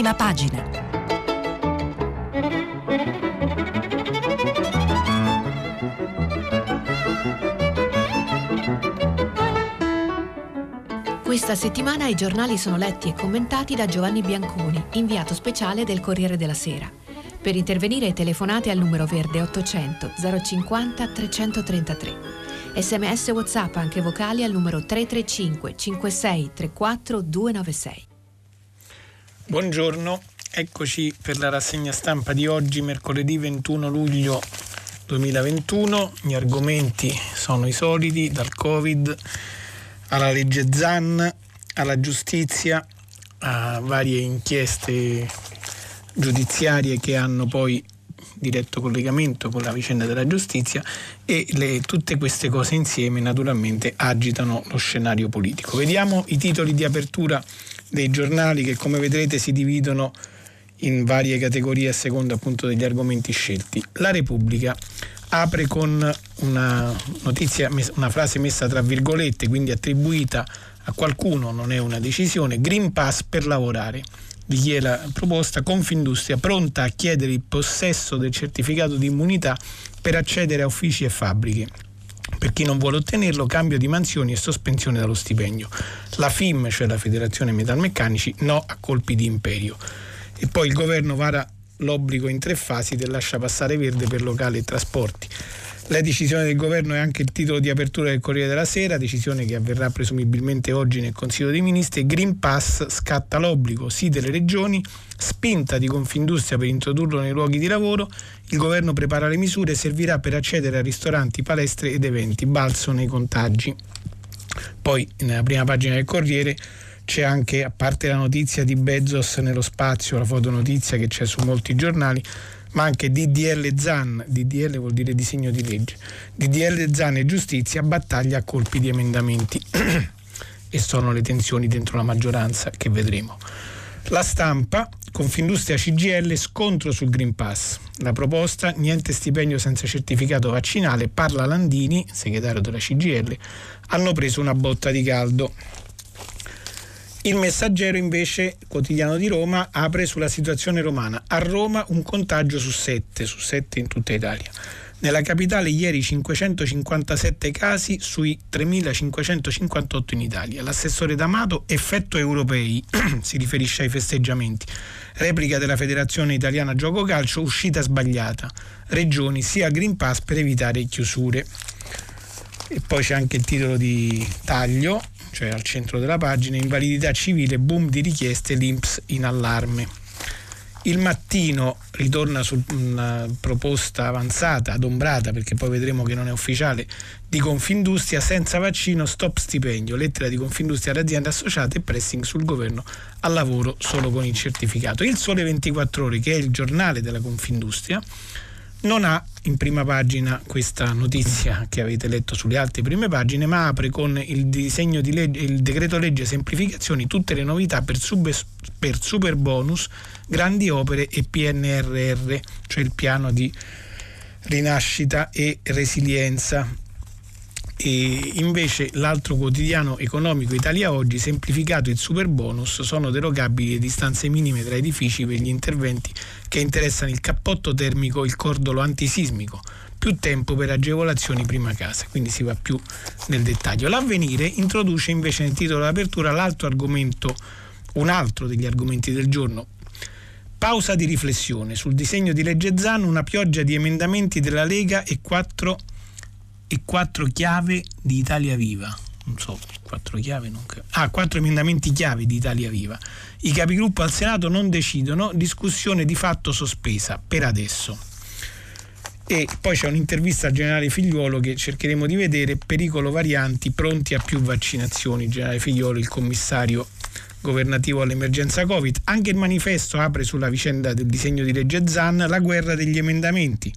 prima pagina. Questa settimana i giornali sono letti e commentati da Giovanni Bianconi, inviato speciale del Corriere della Sera. Per intervenire telefonate al numero verde 800 050 333. Sms WhatsApp anche vocali al numero 335 56 34 296. Buongiorno, eccoci per la rassegna stampa di oggi, mercoledì 21 luglio 2021. Gli argomenti sono i soliti, dal Covid alla legge ZAN, alla giustizia, a varie inchieste giudiziarie che hanno poi diretto collegamento con la vicenda della giustizia e le, tutte queste cose insieme naturalmente agitano lo scenario politico. Vediamo i titoli di apertura dei giornali che come vedrete si dividono in varie categorie a seconda appunto degli argomenti scelti. La Repubblica apre con una notizia, una frase messa tra virgolette, quindi attribuita a qualcuno, non è una decisione, Green Pass per lavorare. Di chi è la proposta? Confindustria pronta a chiedere il possesso del certificato di immunità per accedere a uffici e fabbriche. Per chi non vuole ottenerlo, cambio di mansioni e sospensione dallo stipendio. La FIM, cioè la Federazione Metalmeccanici, no a colpi di imperio. E poi il governo vara l'obbligo in tre fasi del lascia passare verde per locali e trasporti. La decisione del governo è anche il titolo di apertura del Corriere della Sera, decisione che avverrà presumibilmente oggi nel Consiglio dei Ministri. Green Pass scatta l'obbligo, sì delle regioni, spinta di Confindustria per introdurlo nei luoghi di lavoro, il governo prepara le misure, servirà per accedere a ristoranti, palestre ed eventi, balzo nei contagi. Poi nella prima pagina del Corriere c'è anche, a parte la notizia di Bezos nello spazio, la fotonotizia che c'è su molti giornali, ma anche DDL ZAN, DDL vuol dire disegno di legge, DDL ZAN e giustizia, battaglia a colpi di emendamenti e sono le tensioni dentro la maggioranza che vedremo. La stampa, Confindustria CGL, scontro sul Green Pass. La proposta, niente stipendio senza certificato vaccinale, parla Landini, segretario della CGL, hanno preso una botta di caldo. Il messaggero invece, quotidiano di Roma, apre sulla situazione romana. A Roma un contagio su 7, su 7 in tutta Italia. Nella capitale ieri 557 casi sui 3.558 in Italia. L'assessore D'Amato, effetto europei, si riferisce ai festeggiamenti. Replica della Federazione Italiana Gioco Calcio, uscita sbagliata. Regioni sia Green Pass per evitare chiusure. E poi c'è anche il titolo di taglio, cioè al centro della pagina, invalidità civile, boom di richieste, l'Inps in allarme. Il mattino ritorna su una proposta avanzata, adombrata, perché poi vedremo che non è ufficiale, di Confindustria senza vaccino, stop stipendio, lettera di Confindustria alle aziende associate e pressing sul governo al lavoro solo con il certificato. Il Sole 24 Ore, che è il giornale della Confindustria, non ha in prima pagina questa notizia che avete letto sulle altre prime pagine, ma apre con il disegno di legge, il decreto legge semplificazioni, tutte le novità per, sub, per super bonus, grandi opere e PNRR, cioè il piano di rinascita e resilienza e invece l'altro quotidiano economico Italia Oggi, semplificato il super bonus, sono derogabili le distanze minime tra edifici per gli interventi che interessano il cappotto termico e il cordolo antisismico, più tempo per agevolazioni prima casa, quindi si va più nel dettaglio. L'avvenire introduce invece nel titolo d'apertura l'altro argomento, un altro degli argomenti del giorno, Pausa di riflessione. Sul disegno di legge Zan, una pioggia di emendamenti della Lega e quattro e quattro chiave di Italia Viva. Non so, quattro chiave non... Ah, quattro emendamenti chiave di Italia Viva. I capigruppo al Senato non decidono, discussione di fatto sospesa per adesso. E poi c'è un'intervista al generale Figliuolo che cercheremo di vedere, pericolo varianti, pronti a più vaccinazioni. generale Figliuolo, il commissario governativo all'emergenza Covid. Anche il manifesto apre sulla vicenda del disegno di legge ZAN la guerra degli emendamenti.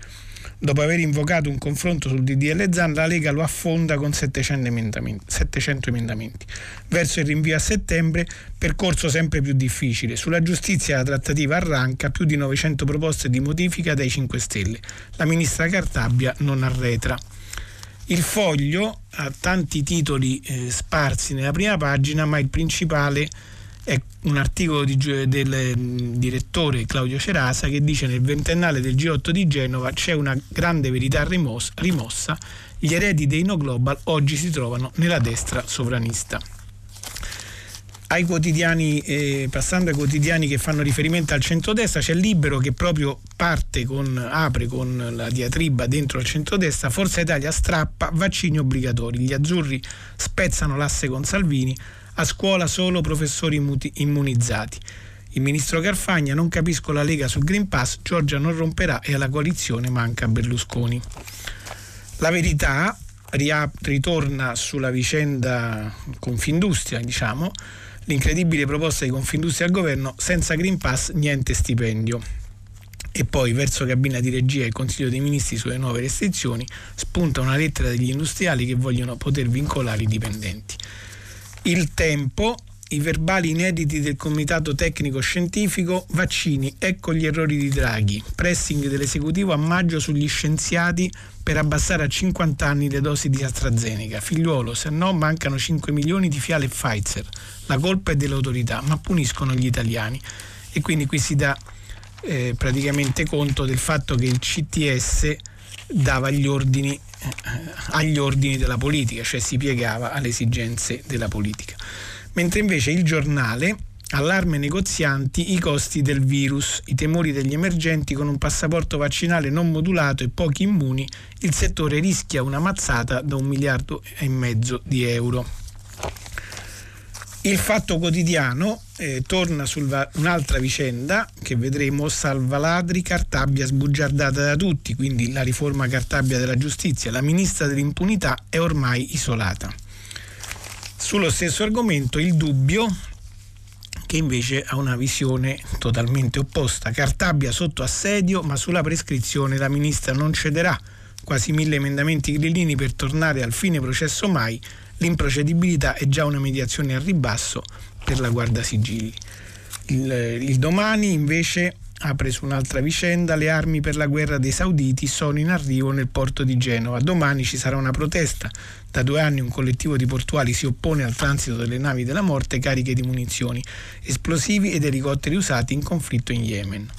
Dopo aver invocato un confronto sul DDL Zan, la Lega lo affonda con 700 emendamenti, 700 emendamenti. Verso il rinvio a settembre, percorso sempre più difficile. Sulla giustizia la trattativa arranca, più di 900 proposte di modifica dai 5 Stelle. La ministra Cartabia non arretra. Il foglio ha tanti titoli eh, sparsi nella prima pagina, ma il principale È un articolo di, del mm, direttore Claudio Cerasa che dice nel ventennale del G8 di Genova c'è una grande verità rimossa, gli eredi dei no global oggi si trovano nella destra sovranista. Eh, passando ai quotidiani che fanno riferimento al centrodestra, c'è Libero che proprio parte con, apre con la diatriba dentro il centrodestra, Forza Italia strappa vaccini obbligatori, gli azzurri spezzano l'asse con Salvini, a scuola solo professori immunizzati. Il ministro Carfagna non capisco la Lega sul Green Pass, Giorgia non romperà e alla coalizione manca Berlusconi. La verità ritorna sulla vicenda Confindustria, diciamo, l'incredibile proposta di Confindustria al governo senza Green Pass niente stipendio. E poi verso cabina di regia e Consiglio dei Ministri sulle nuove restrizioni spunta una lettera degli industriali che vogliono poter vincolare i dipendenti. Il tempo, i verbali inediti del Comitato Tecnico Scientifico, vaccini, ecco gli errori di Draghi, pressing dell'esecutivo a maggio sugli scienziati per abbassare a 50 anni le dosi di AstraZeneca. Figliuolo, se no mancano 5 milioni di fiale Pfizer. La colpa è delle autorità, ma puniscono gli italiani. E quindi qui si dà eh, praticamente conto del fatto che il CTS dava gli ordini agli ordini della politica, cioè si piegava alle esigenze della politica. Mentre invece il giornale Allarme negozianti, i costi del virus, i temori degli emergenti con un passaporto vaccinale non modulato e pochi immuni, il settore rischia una mazzata da un miliardo e mezzo di euro. Il fatto quotidiano eh, torna su un'altra vicenda che vedremo, salva ladri, Cartabia sbugiardata da tutti, quindi la riforma Cartabia della giustizia, la ministra dell'impunità è ormai isolata. Sullo stesso argomento il dubbio che invece ha una visione totalmente opposta. Cartabia sotto assedio, ma sulla prescrizione la ministra non cederà. Quasi mille emendamenti grillini per tornare al fine processo mai, l'improcedibilità è già una mediazione al ribasso per la Guarda Sigilli. Il, il domani invece apre su un'altra vicenda, le armi per la guerra dei sauditi sono in arrivo nel porto di Genova. Domani ci sarà una protesta. Da due anni un collettivo di portuali si oppone al transito delle navi della morte cariche di munizioni, esplosivi ed elicotteri usati in conflitto in Yemen.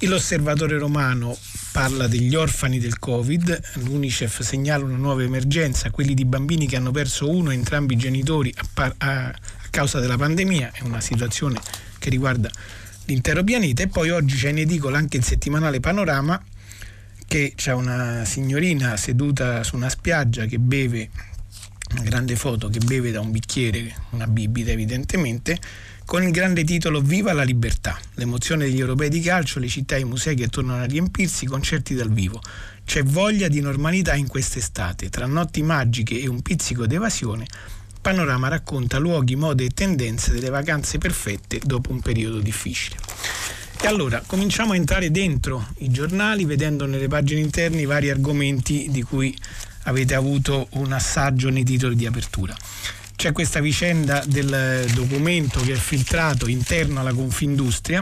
L'osservatore romano parla degli orfani del Covid, l'Unicef segnala una nuova emergenza, quelli di bambini che hanno perso uno o entrambi i genitori a, par- a, causa della pandemia, è una situazione che riguarda l'intero pianeta. E poi oggi c'è in edicola anche il settimanale Panorama che c'è una signorina seduta su una spiaggia che beve una grande foto che beve da un bicchiere, una bibita evidentemente, con il grande titolo Viva la libertà, l'emozione degli europei di calcio, le città e i musei che tornano a riempirsi, i concerti dal vivo. C'è voglia di normalità in quest'estate, tra notti magiche e un pizzico d'evasione, Panorama racconta luoghi, mode e tendenze delle vacanze perfette dopo un periodo difficile. E allora cominciamo a entrare dentro i giornali vedendo nelle pagine interne i vari argomenti di cui avete avuto un assaggio nei titoli di apertura. C'è questa vicenda del documento che è filtrato interno alla Confindustria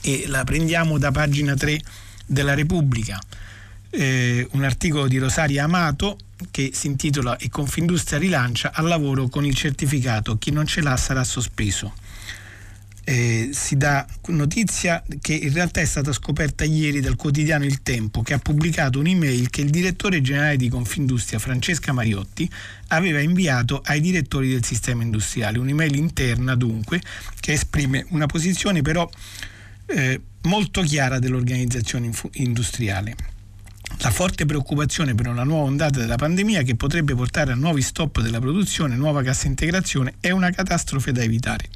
e la prendiamo da pagina 3 della Repubblica. Eh, un articolo di Rosaria Amato che si intitola E Confindustria rilancia al lavoro con il certificato, chi non ce l'ha sarà sospeso. Eh, si dà notizia che in realtà è stata scoperta ieri dal quotidiano Il Tempo che ha pubblicato un'email che il direttore generale di Confindustria Francesca Mariotti aveva inviato ai direttori del sistema industriale, un'email interna dunque che esprime una posizione però eh, molto chiara dell'organizzazione industriale la forte preoccupazione per una nuova ondata della pandemia che potrebbe portare a nuovi stop della produzione, nuova cassa integrazione è una catastrofe da evitare,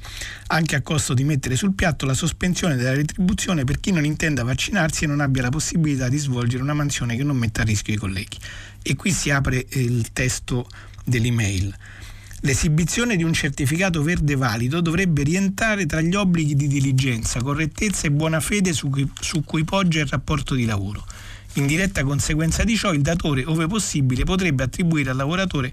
anche a costo di mettere sul piatto la sospensione della retribuzione per chi non intenda vaccinarsi e non abbia la possibilità di svolgere una mansione che non metta a rischio i colleghi. E qui si apre il testo dell'email. L'esibizione di un certificato verde valido dovrebbe rientrare tra gli obblighi di diligenza, correttezza e buona fede su cui, su cui poggia il rapporto di lavoro. In diretta conseguenza di ciò, il datore, ove possibile, potrebbe attribuire al lavoratore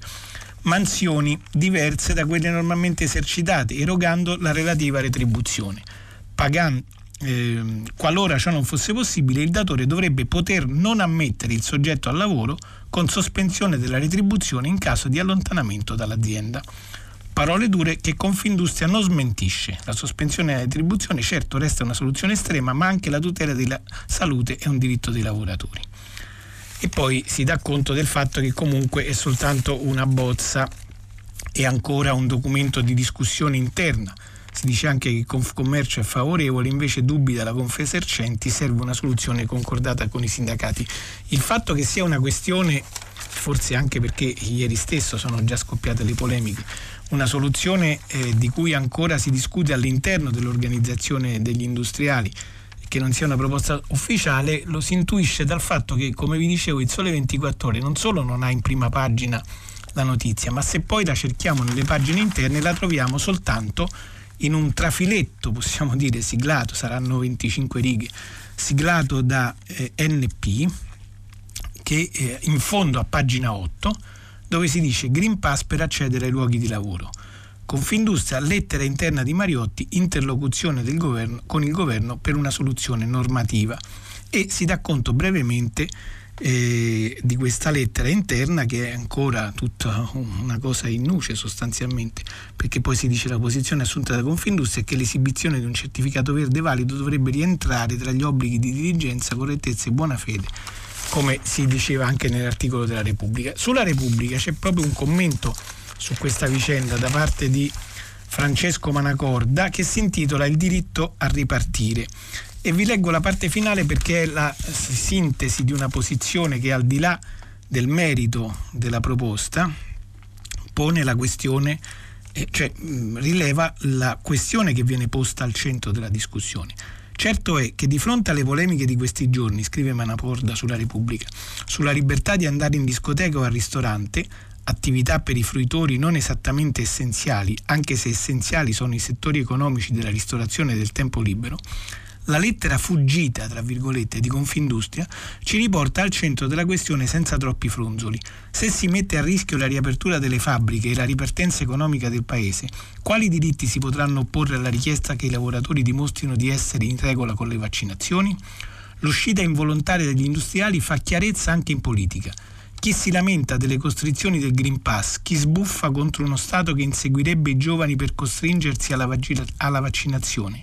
mansioni diverse da quelle normalmente esercitate, erogando la relativa retribuzione. Pagando, eh, qualora ciò non fosse possibile, il datore dovrebbe poter non ammettere il soggetto al lavoro con sospensione della retribuzione in caso di allontanamento dall'azienda. Parole dure che Confindustria non smentisce. La sospensione delle retribuzioni certo resta una soluzione estrema, ma anche la tutela della salute è un diritto dei lavoratori. E poi si dà conto del fatto che comunque è soltanto una bozza e ancora un documento di discussione interna. Si dice anche che Confcommercio è favorevole, invece dubita la Confesercenti, serve una soluzione concordata con i sindacati. Il fatto che sia una questione, forse anche perché ieri stesso sono già scoppiate le polemiche, una soluzione eh, di cui ancora si discute all'interno dell'organizzazione degli industriali che non sia una proposta ufficiale lo si intuisce dal fatto che come vi dicevo il Sole 24 ore non solo non ha in prima pagina la notizia ma se poi la cerchiamo nelle pagine interne la troviamo soltanto in un trafiletto possiamo dire siglato saranno 25 righe siglato da eh, NP che eh, in fondo a pagina 8 dove si dice Green Pass per accedere ai luoghi di lavoro. Confindustria, lettera interna di Mariotti, interlocuzione governo, con il governo per una soluzione normativa. E si dà conto brevemente eh, di questa lettera interna che è ancora tutta una cosa in nuce sostanzialmente, perché poi si dice la posizione assunta da Confindustria è che l'esibizione di un certificato verde valido dovrebbe rientrare tra gli obblighi di diligenza, correttezza e buona fede come si diceva anche nell'articolo della Repubblica. Sulla Repubblica c'è proprio un commento su questa vicenda da parte di Francesco Manacorda che si intitola Il diritto a ripartire. E vi leggo la parte finale perché è la sintesi di una posizione che al di là del merito della proposta pone la questione, cioè rileva la questione che viene posta al centro della discussione. Certo è che di fronte alle polemiche di questi giorni, scrive Manaporda sulla Repubblica, sulla libertà di andare in discoteca o al ristorante, attività per i fruitori non esattamente essenziali, anche se essenziali sono i settori economici della ristorazione e del tempo libero, la lettera fuggita, tra virgolette, di Confindustria ci riporta al centro della questione senza troppi fronzoli. Se si mette a rischio la riapertura delle fabbriche e la ripartenza economica del Paese, quali diritti si potranno opporre alla richiesta che i lavoratori dimostrino di essere in regola con le vaccinazioni? L'uscita involontaria degli industriali fa chiarezza anche in politica. Chi si lamenta delle costrizioni del Green Pass, chi sbuffa contro uno Stato che inseguirebbe i giovani per costringersi alla, vac- alla vaccinazione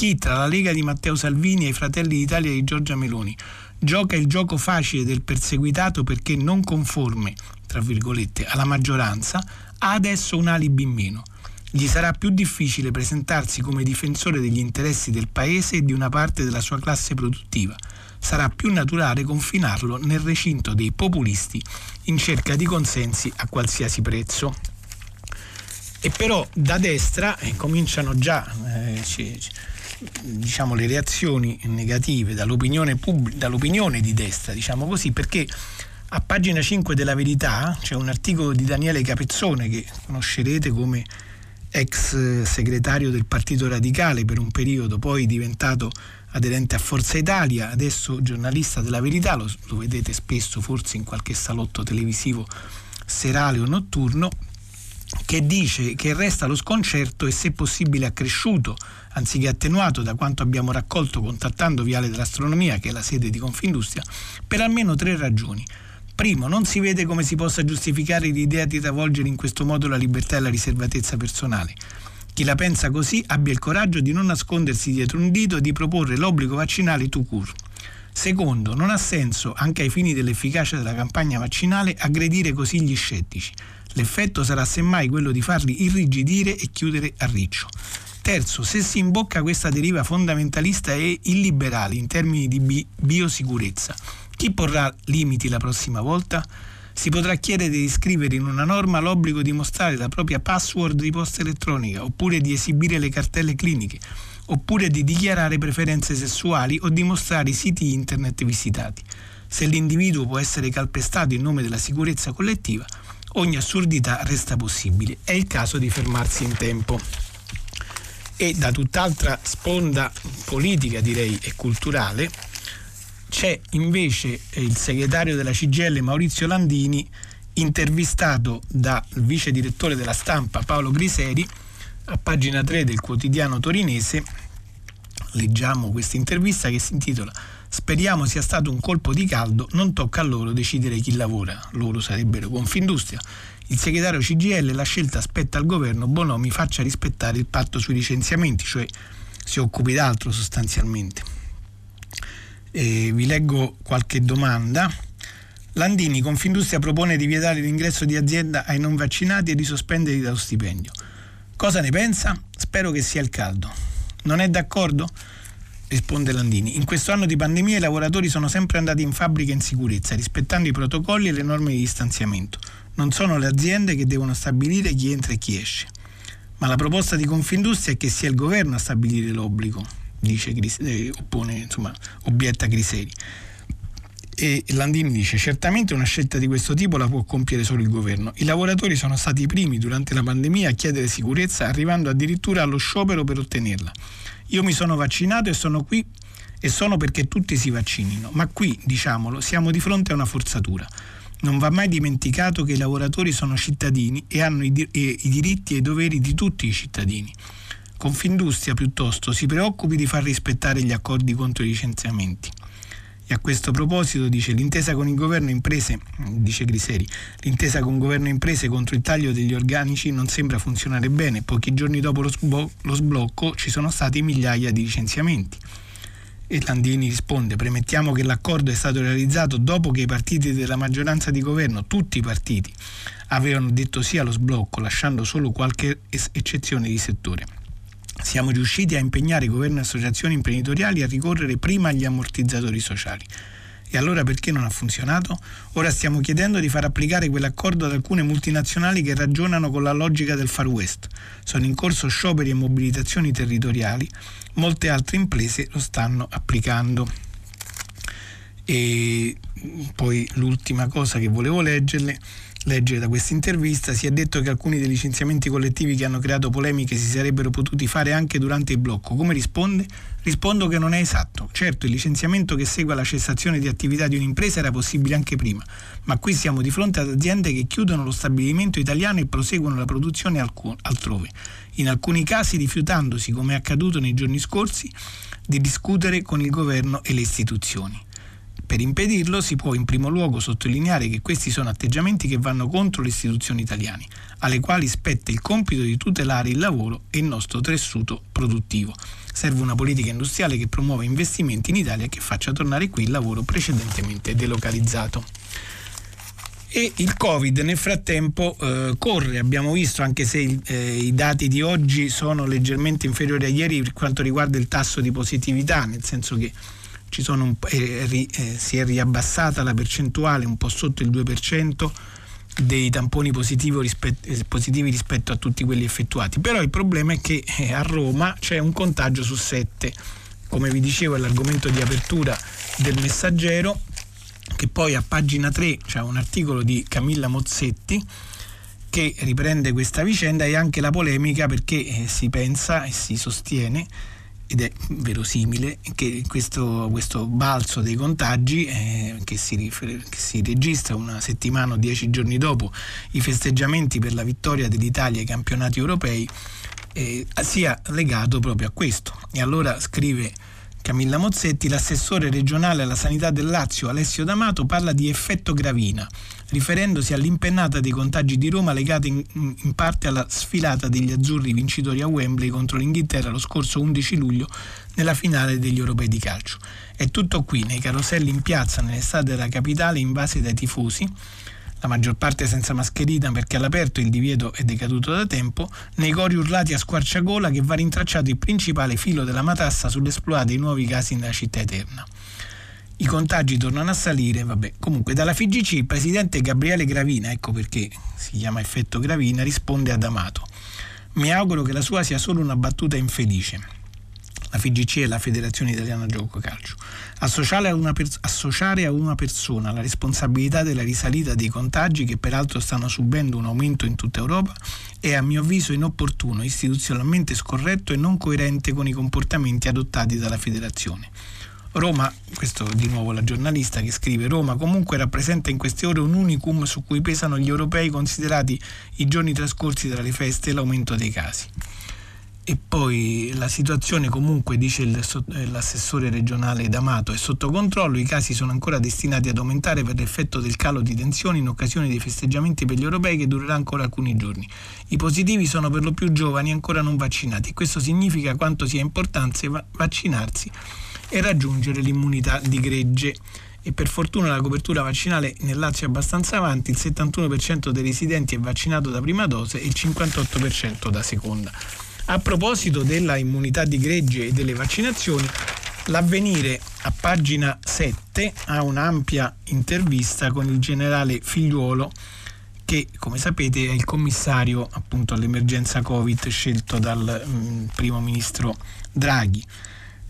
chi tra la Lega di Matteo Salvini e i Fratelli d'Italia di Giorgia Meloni gioca il gioco facile del perseguitato perché non conforme, tra virgolette, alla maggioranza, ha adesso un alibi in meno. Gli sarà più difficile presentarsi come difensore degli interessi del paese e di una parte della sua classe produttiva. Sarà più naturale confinarlo nel recinto dei populisti in cerca di consensi a qualsiasi prezzo. E però da destra eh, cominciano già, eh, ci, diciamo, le reazioni negative dall'opinione, pubblica, dall'opinione di destra, diciamo così, perché a pagina 5 della Verità c'è un articolo di Daniele Capezzone che conoscerete come ex segretario del Partito Radicale per un periodo, poi diventato aderente a Forza Italia, adesso giornalista della Verità, lo, lo vedete spesso forse in qualche salotto televisivo serale o notturno, che dice che resta lo sconcerto e se possibile accresciuto, anziché attenuato da quanto abbiamo raccolto contattando Viale dell'Astronomia, che è la sede di Confindustria, per almeno tre ragioni. Primo, non si vede come si possa giustificare l'idea di travolgere in questo modo la libertà e la riservatezza personale. Chi la pensa così abbia il coraggio di non nascondersi dietro un dito e di proporre l'obbligo vaccinale tout court. Secondo, non ha senso, anche ai fini dell'efficacia della campagna vaccinale, aggredire così gli scettici. L'effetto sarà semmai quello di farli irrigidire e chiudere a riccio. Terzo, se si imbocca questa deriva fondamentalista e illiberale in termini di bi- biosicurezza, chi porrà limiti la prossima volta? Si potrà chiedere di scrivere in una norma l'obbligo di mostrare la propria password di posta elettronica, oppure di esibire le cartelle cliniche, oppure di dichiarare preferenze sessuali o di mostrare i siti internet visitati. Se l'individuo può essere calpestato in nome della sicurezza collettiva, ogni assurdità resta possibile. È il caso di fermarsi in tempo. E da tutt'altra sponda politica, direi, e culturale, c'è invece il segretario della CGL Maurizio Landini, intervistato dal vice direttore della stampa Paolo Griseri a pagina 3 del quotidiano torinese. Leggiamo questa intervista che si intitola Speriamo sia stato un colpo di caldo, non tocca a loro decidere chi lavora, loro sarebbero Confindustria. Il segretario CGL la scelta spetta al governo Bonomi faccia rispettare il patto sui licenziamenti, cioè si occupi d'altro sostanzialmente. E vi leggo qualche domanda. Landini, Confindustria propone di vietare l'ingresso di azienda ai non vaccinati e di sospenderli dallo stipendio. Cosa ne pensa? Spero che sia il caldo. Non è d'accordo? Risponde Landini. In questo anno di pandemia i lavoratori sono sempre andati in fabbrica in sicurezza, rispettando i protocolli e le norme di distanziamento. Non sono le aziende che devono stabilire chi entra e chi esce. Ma la proposta di Confindustria è che sia il governo a stabilire l'obbligo, dice, eh, oppone, insomma, obietta Griseri. E Landini dice certamente una scelta di questo tipo la può compiere solo il governo. I lavoratori sono stati i primi durante la pandemia a chiedere sicurezza, arrivando addirittura allo sciopero per ottenerla. Io mi sono vaccinato e sono qui e sono perché tutti si vaccinino, ma qui, diciamolo, siamo di fronte a una forzatura. Non va mai dimenticato che i lavoratori sono cittadini e hanno i, i diritti e i doveri di tutti i cittadini. Confindustria piuttosto si preoccupi di far rispettare gli accordi contro i licenziamenti. E a questo proposito dice l'intesa con il governo imprese, dice Griseri, l'intesa con governo imprese contro il taglio degli organici non sembra funzionare bene. Pochi giorni dopo lo, sbo- lo sblocco ci sono stati migliaia di licenziamenti. E Landini risponde, premettiamo che l'accordo è stato realizzato dopo che i partiti della maggioranza di governo, tutti i partiti, avevano detto sì allo sblocco, lasciando solo qualche eccezione di settore. Siamo riusciti a impegnare governo e associazioni imprenditoriali a ricorrere prima agli ammortizzatori sociali. E allora perché non ha funzionato? Ora stiamo chiedendo di far applicare quell'accordo ad alcune multinazionali che ragionano con la logica del Far West. Sono in corso scioperi e mobilitazioni territoriali molte altre imprese lo stanno applicando. E poi l'ultima cosa che volevo leggerle, leggere da questa intervista, si è detto che alcuni dei licenziamenti collettivi che hanno creato polemiche si sarebbero potuti fare anche durante il blocco. Come risponde? Rispondo che non è esatto. Certo, il licenziamento che segue la cessazione di attività di un'impresa era possibile anche prima, ma qui siamo di fronte ad aziende che chiudono lo stabilimento italiano e proseguono la produzione altrove in alcuni casi rifiutandosi, come è accaduto nei giorni scorsi, di discutere con il governo e le istituzioni. Per impedirlo si può in primo luogo sottolineare che questi sono atteggiamenti che vanno contro le istituzioni italiane, alle quali spetta il compito di tutelare il lavoro e il nostro tessuto produttivo. Serve una politica industriale che promuova investimenti in Italia e che faccia tornare qui il lavoro precedentemente delocalizzato e il Covid nel frattempo eh, corre, abbiamo visto anche se eh, i dati di oggi sono leggermente inferiori a ieri per quanto riguarda il tasso di positività, nel senso che un, eh, eh, si è riabbassata la percentuale un po' sotto il 2% dei tamponi rispetto, eh, positivi rispetto a tutti quelli effettuati, però il problema è che eh, a Roma c'è un contagio su 7, come vi dicevo è l'argomento di apertura del messaggero che poi a pagina 3 c'è un articolo di Camilla Mozzetti che riprende questa vicenda e anche la polemica perché eh, si pensa e si sostiene ed è verosimile che questo, questo balzo dei contagi eh, che, si che, si registra una settimana o dieci giorni dopo i festeggiamenti per la vittoria dell'Italia ai campionati europei eh, sia legato proprio a questo. E allora scrive Camilla Mozzetti, l'assessore regionale alla sanità del Lazio Alessio D'Amato parla di effetto gravina, riferendosi all'impennata dei contagi di Roma legata in, in, parte alla sfilata degli azzurri vincitori a Wembley contro l'Inghilterra lo scorso 11 luglio nella finale degli europei di calcio. È tutto qui, nei caroselli in piazza nell'estate della capitale invasi dai tifosi, la maggior parte senza mascherina perché all'aperto il divieto è decaduto da tempo, nei cori urlati a squarciagola che va rintracciato il principale filo della matassa sull'esploa dei nuovi casi nella città eterna. I contagi tornano a salire, vabbè. Comunque dalla FIGC il presidente Gabriele Gravina, ecco perché si chiama effetto Gravina, risponde ad Amato. Mi auguro che la sua sia solo una battuta infelice la FIGC è la Federazione Italiana Gioco Calcio. Associare a, una pers- associare a una persona la responsabilità della risalita dei contagi, che peraltro stanno subendo un aumento in tutta Europa, è a mio avviso inopportuno, istituzionalmente scorretto e non coerente con i comportamenti adottati dalla Federazione. Roma, questo di nuovo la giornalista che scrive, Roma comunque rappresenta in queste ore un unicum su cui pesano gli europei considerati i giorni trascorsi tra le feste e l'aumento dei casi. E poi la situazione comunque, dice l'assessore regionale D'Amato, è sotto controllo, i casi sono ancora destinati ad aumentare per l'effetto del calo di tensione in occasione dei festeggiamenti per gli europei che durerà ancora alcuni giorni. I positivi sono per lo più giovani ancora non vaccinati questo significa quanto sia importante vaccinarsi e raggiungere l'immunità di gregge e per fortuna la copertura vaccinale nel Lazio è abbastanza avanti, il 71% dei residenti è vaccinato da prima dose e il 58% da seconda. A proposito della immunità di gregge e delle vaccinazioni, l'avvenire a pagina 7 ha un'ampia intervista con il generale Figliuolo che come sapete è il commissario appunto all'emergenza Covid scelto dal mh, mm, primo ministro Draghi.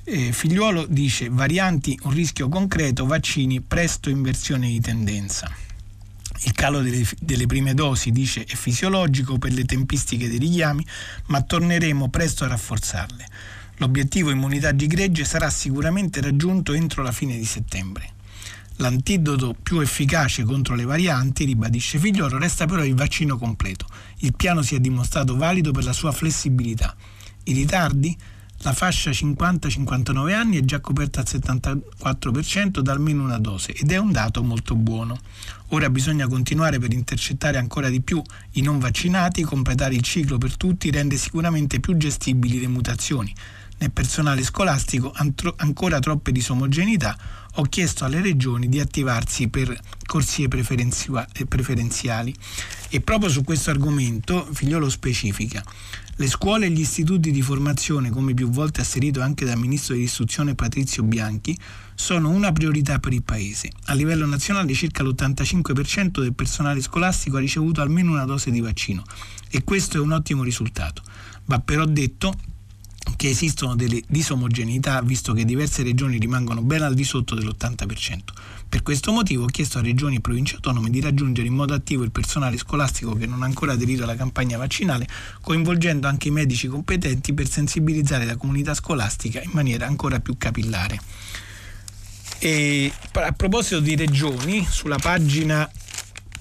Eh, Figliuolo dice varianti un rischio concreto, vaccini presto inversione di tendenza. Il calo delle, delle, prime dosi, dice, è fisiologico per le tempistiche dei richiami, ma torneremo presto a rafforzarle. L'obiettivo immunità di gregge sarà sicuramente raggiunto entro la fine di settembre. L'antidoto più efficace contro le varianti, ribadisce Figlioro, resta però il vaccino completo. Il piano si è dimostrato valido per la sua flessibilità. I ritardi? La fascia 50-59 anni è già coperta al 74% da almeno una dose ed è un dato molto buono. Ora bisogna continuare per intercettare ancora di più i non vaccinati, completare il ciclo per tutti rende sicuramente più gestibili le mutazioni. Nel personale scolastico ancora troppe disomogeneità, ho chiesto alle regioni di attivarsi per corsie preferenziali. E proprio su questo argomento Figliolo specifica. Le scuole e gli istituti di formazione, come più volte asserito anche dal ministro dell'istruzione Patrizio Bianchi, sono una priorità per il Paese. A livello nazionale circa l'85% del personale scolastico ha ricevuto almeno una dose di vaccino e questo è un ottimo risultato. Va però detto che esistono delle disomogeneità visto che diverse regioni rimangono ben al di sotto dell'80%. Per questo motivo ho chiesto a regioni e province autonome di raggiungere in modo attivo il personale scolastico che non ha ancora aderito alla campagna vaccinale, coinvolgendo anche i medici competenti per sensibilizzare la comunità scolastica in maniera ancora più capillare. E a proposito di regioni, sulla pagina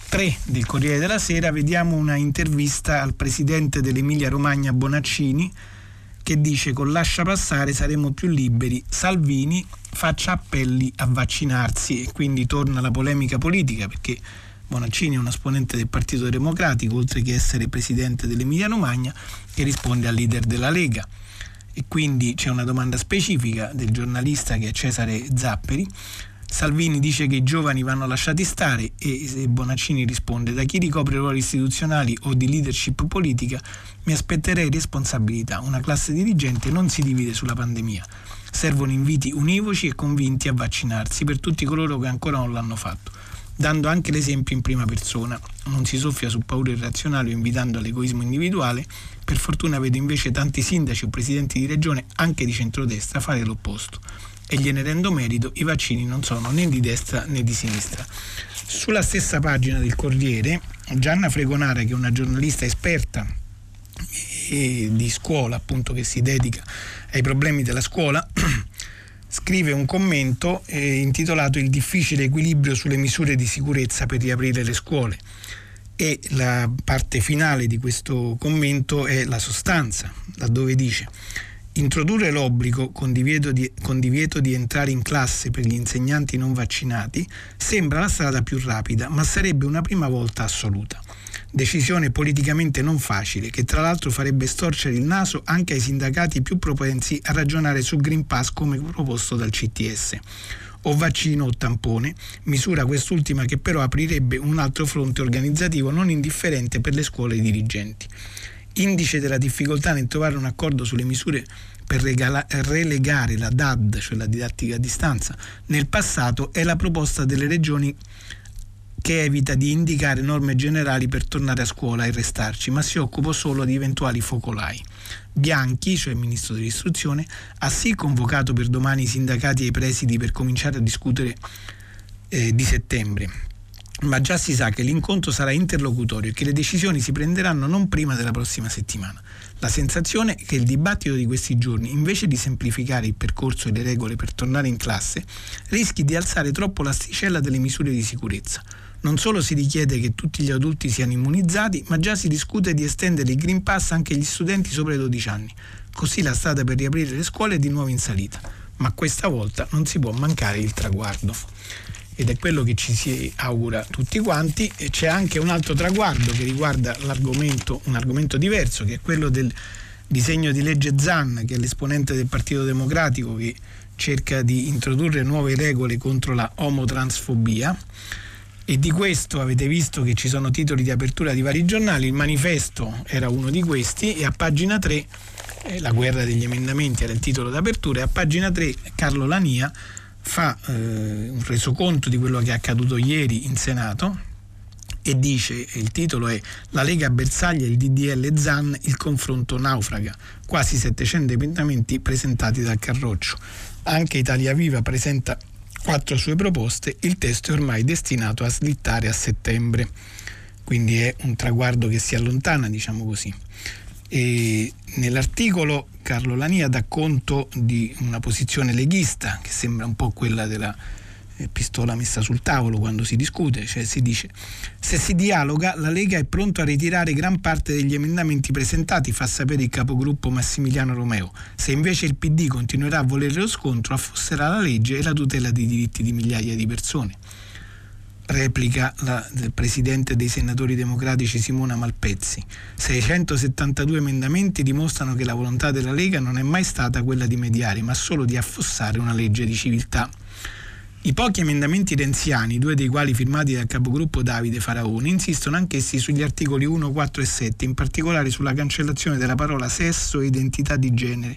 3 del Corriere della Sera vediamo una intervista al presidente dell'Emilia Romagna Bonaccini che dice con lascia passare saremo più liberi. Salvini faccia appelli a vaccinarsi e quindi torna la polemica politica perché Bonaccini è un esponente del Partito Democratico oltre che essere presidente dell'Emilia Romagna che risponde al leader della Lega e quindi c'è una domanda specifica del giornalista che è Cesare Zapperi Salvini dice che i giovani vanno lasciati stare e Bonaccini risponde da chi ricopre ruoli istituzionali o di leadership politica mi aspetterei responsabilità. Una classe dirigente non si divide sulla pandemia. Servono inviti univoci e convinti a vaccinarsi per tutti coloro che ancora non l'hanno fatto, dando anche l'esempio in prima persona. Non si soffia su paure irrazionali o invitando all'egoismo individuale. Per fortuna vedo invece tanti sindaci o presidenti di regione, anche di centrodestra, fare l'opposto e gliene rendo merito, i vaccini non sono né di destra né di sinistra. Sulla stessa pagina del Corriere, Gianna Fregonara, che è una giornalista esperta di scuola, appunto che si dedica ai problemi della scuola, scrive un commento eh, intitolato Il difficile equilibrio sulle misure di sicurezza per riaprire le scuole e la parte finale di questo commento è la sostanza, laddove dice Introdurre l'obbligo con divieto, di, con divieto di entrare in classe per gli insegnanti non vaccinati sembra la strada più rapida, ma sarebbe una prima volta assoluta. Decisione politicamente non facile, che tra l'altro farebbe storcere il naso anche ai sindacati più propensi a ragionare su Green Pass come proposto dal CTS. O vaccino o tampone, misura quest'ultima che però aprirebbe un altro fronte organizzativo non indifferente per le scuole dirigenti indice della difficoltà nel trovare un accordo sulle misure per regala- relegare la DAD, cioè la didattica a distanza, nel passato è la proposta delle regioni che evita di indicare norme generali per tornare a scuola e restarci, ma si occupa solo di eventuali focolai. Bianchi, cioè il ministro dell'istruzione, ha sì convocato per domani i sindacati e i presidi per cominciare a discutere eh, di settembre, ma già si sa che l'incontro sarà interlocutorio e che le decisioni si prenderanno non prima della prossima settimana. La sensazione è che il dibattito di questi giorni, invece di semplificare il percorso e le regole per tornare in classe, rischi di alzare troppo l'asticella delle misure di sicurezza. Non solo si richiede che tutti gli adulti siano immunizzati, ma già si discute di estendere il Green Pass anche agli studenti sopra i 12 anni. Così la strada per riaprire le scuole è di nuovo in salita. Ma questa volta non si può mancare il traguardo ed è quello che ci si augura tutti quanti. E c'è anche un altro traguardo che riguarda l'argomento, un argomento diverso, che è quello del disegno di legge Zan, che è l'esponente del Partito Democratico che cerca di introdurre nuove regole contro la omotransfobia. E di questo avete visto che ci sono titoli di apertura di vari giornali, il manifesto era uno di questi e a pagina 3, eh, la guerra degli emendamenti era il titolo d'apertura, e a pagina 3 Carlo Lania fa eh, un resoconto di quello che è accaduto ieri in Senato e dice, il titolo è La Lega bersaglia il DDL Zan, il confronto naufraga, quasi 700 emendamenti presentati dal Carroccio. Anche Italia Viva presenta quattro sue proposte, il testo è ormai destinato a slittare a settembre, quindi è un traguardo che si allontana, diciamo così. E nell'articolo Carlo Lania dà conto di una posizione leghista che sembra un po' quella della eh, pistola messa sul tavolo quando si discute, cioè si dice se si dialoga la Lega è pronta a ritirare gran parte degli emendamenti presentati, fa sapere il capogruppo Massimiliano Romeo. Se invece il PD continuerà a volere lo scontro, affosserà la legge e la tutela dei diritti di migliaia di persone replica la, presidente dei senatori democratici Simona Malpezzi. 672 emendamenti dimostrano che la volontà della Lega non è mai stata quella di mediare, ma solo di affossare una legge di civiltà. I pochi emendamenti renziani, due dei quali firmati dal capogruppo Davide Faraoni, insistono anch'essi sugli articoli 1, 4 e 7, in particolare sulla cancellazione della parola sesso e identità di genere,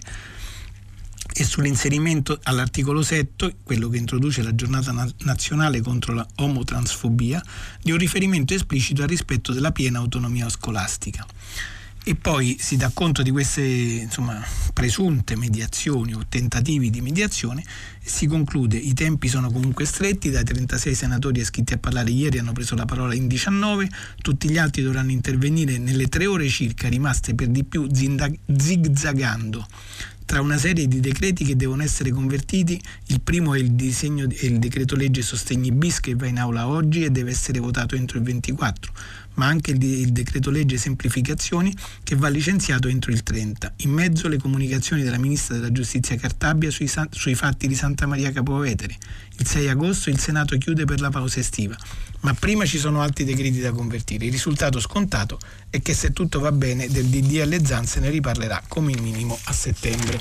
e sull'inserimento all'articolo 7, quello che introduce la giornata nazionale contro la omotransfobia, di un riferimento esplicito al rispetto della piena autonomia scolastica. E poi si dà conto di queste insomma, presunte mediazioni o tentativi di mediazione e si conclude i tempi sono comunque stretti, dai 36 senatori iscritti a parlare ieri hanno preso la parola in 19, tutti gli altri dovranno intervenire nelle tre ore circa rimaste per di più zigzagando tra una serie di decreti che devono essere convertiti. Il primo è il, disegno, è il decreto legge sostegni bis che va in aula oggi e deve essere votato entro il 24, ma anche il, il decreto legge semplificazioni che va licenziato entro il 30. In mezzo le comunicazioni della ministra della giustizia Cartabia sui, sui fatti di Santa Maria Capovetere. Il 6 agosto il Senato chiude per la pausa estiva ma prima ci sono altri decreti da convertire. Il risultato scontato è che se tutto va bene del DDL Zan se ne riparlerà come minimo a settembre.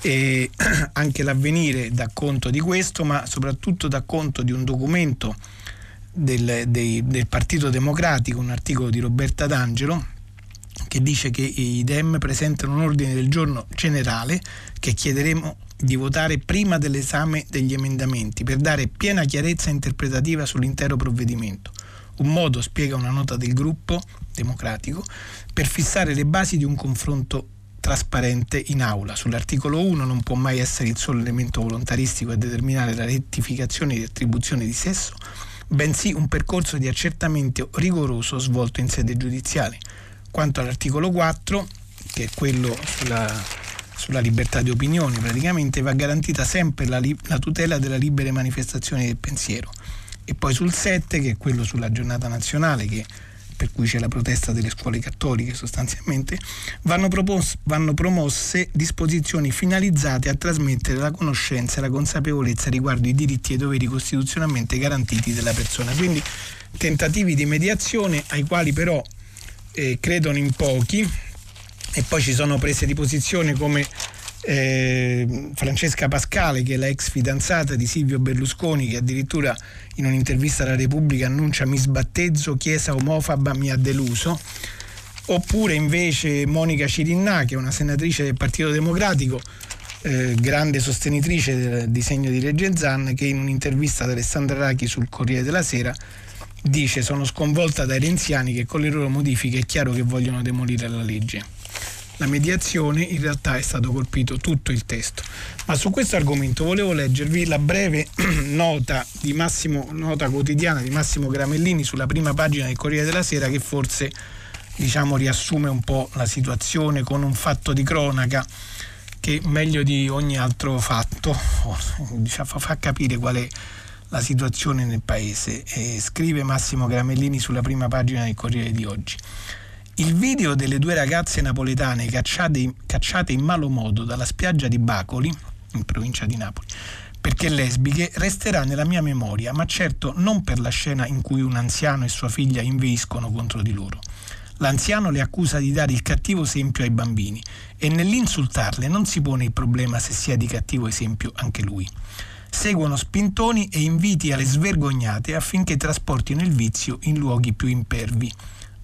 E anche l'avvenire dà conto di questo, ma soprattutto dà conto di un documento del, dei, del Partito Democratico, un articolo di Roberta D'Angelo, che dice che i DEM presentano un ordine del giorno generale che chiederemo di votare prima dell'esame degli emendamenti per dare piena chiarezza interpretativa sull'intero provvedimento. Un modo, spiega una nota del gruppo democratico, per fissare le basi di un confronto trasparente in aula. Sull'articolo 1 non può mai essere il solo elemento volontaristico a determinare la rettificazione di attribuzione di sesso, bensì un percorso di accertamento rigoroso svolto in sede giudiziale. Quanto all'articolo 4, che è quello sulla sulla libertà di opinione praticamente va garantita sempre la, la tutela della libere manifestazioni del pensiero. E poi sul 7, che è quello sulla giornata nazionale, che per cui c'è la protesta delle scuole cattoliche sostanzialmente, vanno, propos- vanno, promosse disposizioni finalizzate a trasmettere la conoscenza e la consapevolezza riguardo i diritti e i doveri costituzionalmente garantiti della persona. Quindi tentativi di mediazione ai quali però eh, credono in pochi, e poi ci sono prese di posizione come eh, Francesca Pascale che è la ex fidanzata di Silvio Berlusconi che addirittura in un'intervista alla Repubblica annuncia mi sbattezzo, chiesa omofoba mi ha deluso oppure invece Monica Cirinnà che è una senatrice del Partito Democratico eh, grande sostenitrice del disegno di legge Zan che in un'intervista ad Alessandra Rachi sul Corriere della Sera dice sono sconvolta dai renziani che con le loro modifiche è chiaro che vogliono demolire la legge la mediazione, in realtà è stato colpito tutto il testo. Ma su questo argomento volevo leggervi la breve nota, Massimo, nota quotidiana di Massimo Gramellini sulla prima pagina del Corriere della Sera che forse diciamo, riassume un po' la situazione con un fatto di cronaca che meglio di ogni altro fatto diciamo, fa capire qual è la situazione nel paese. E scrive Massimo Gramellini sulla prima pagina del Corriere di oggi. Il video delle due ragazze napoletane cacciate, cacciate in malo modo dalla spiaggia di Bacoli, in provincia di Napoli, perché lesbiche, resterà nella mia memoria, ma certo non per la scena in cui un anziano e sua figlia inveiscono contro di loro. L'anziano le accusa di dare il cattivo esempio ai bambini e nell'insultarle non si pone il problema se sia di cattivo esempio anche lui. Seguono spintoni e inviti alle svergognate affinché trasportino il vizio in luoghi più impervi.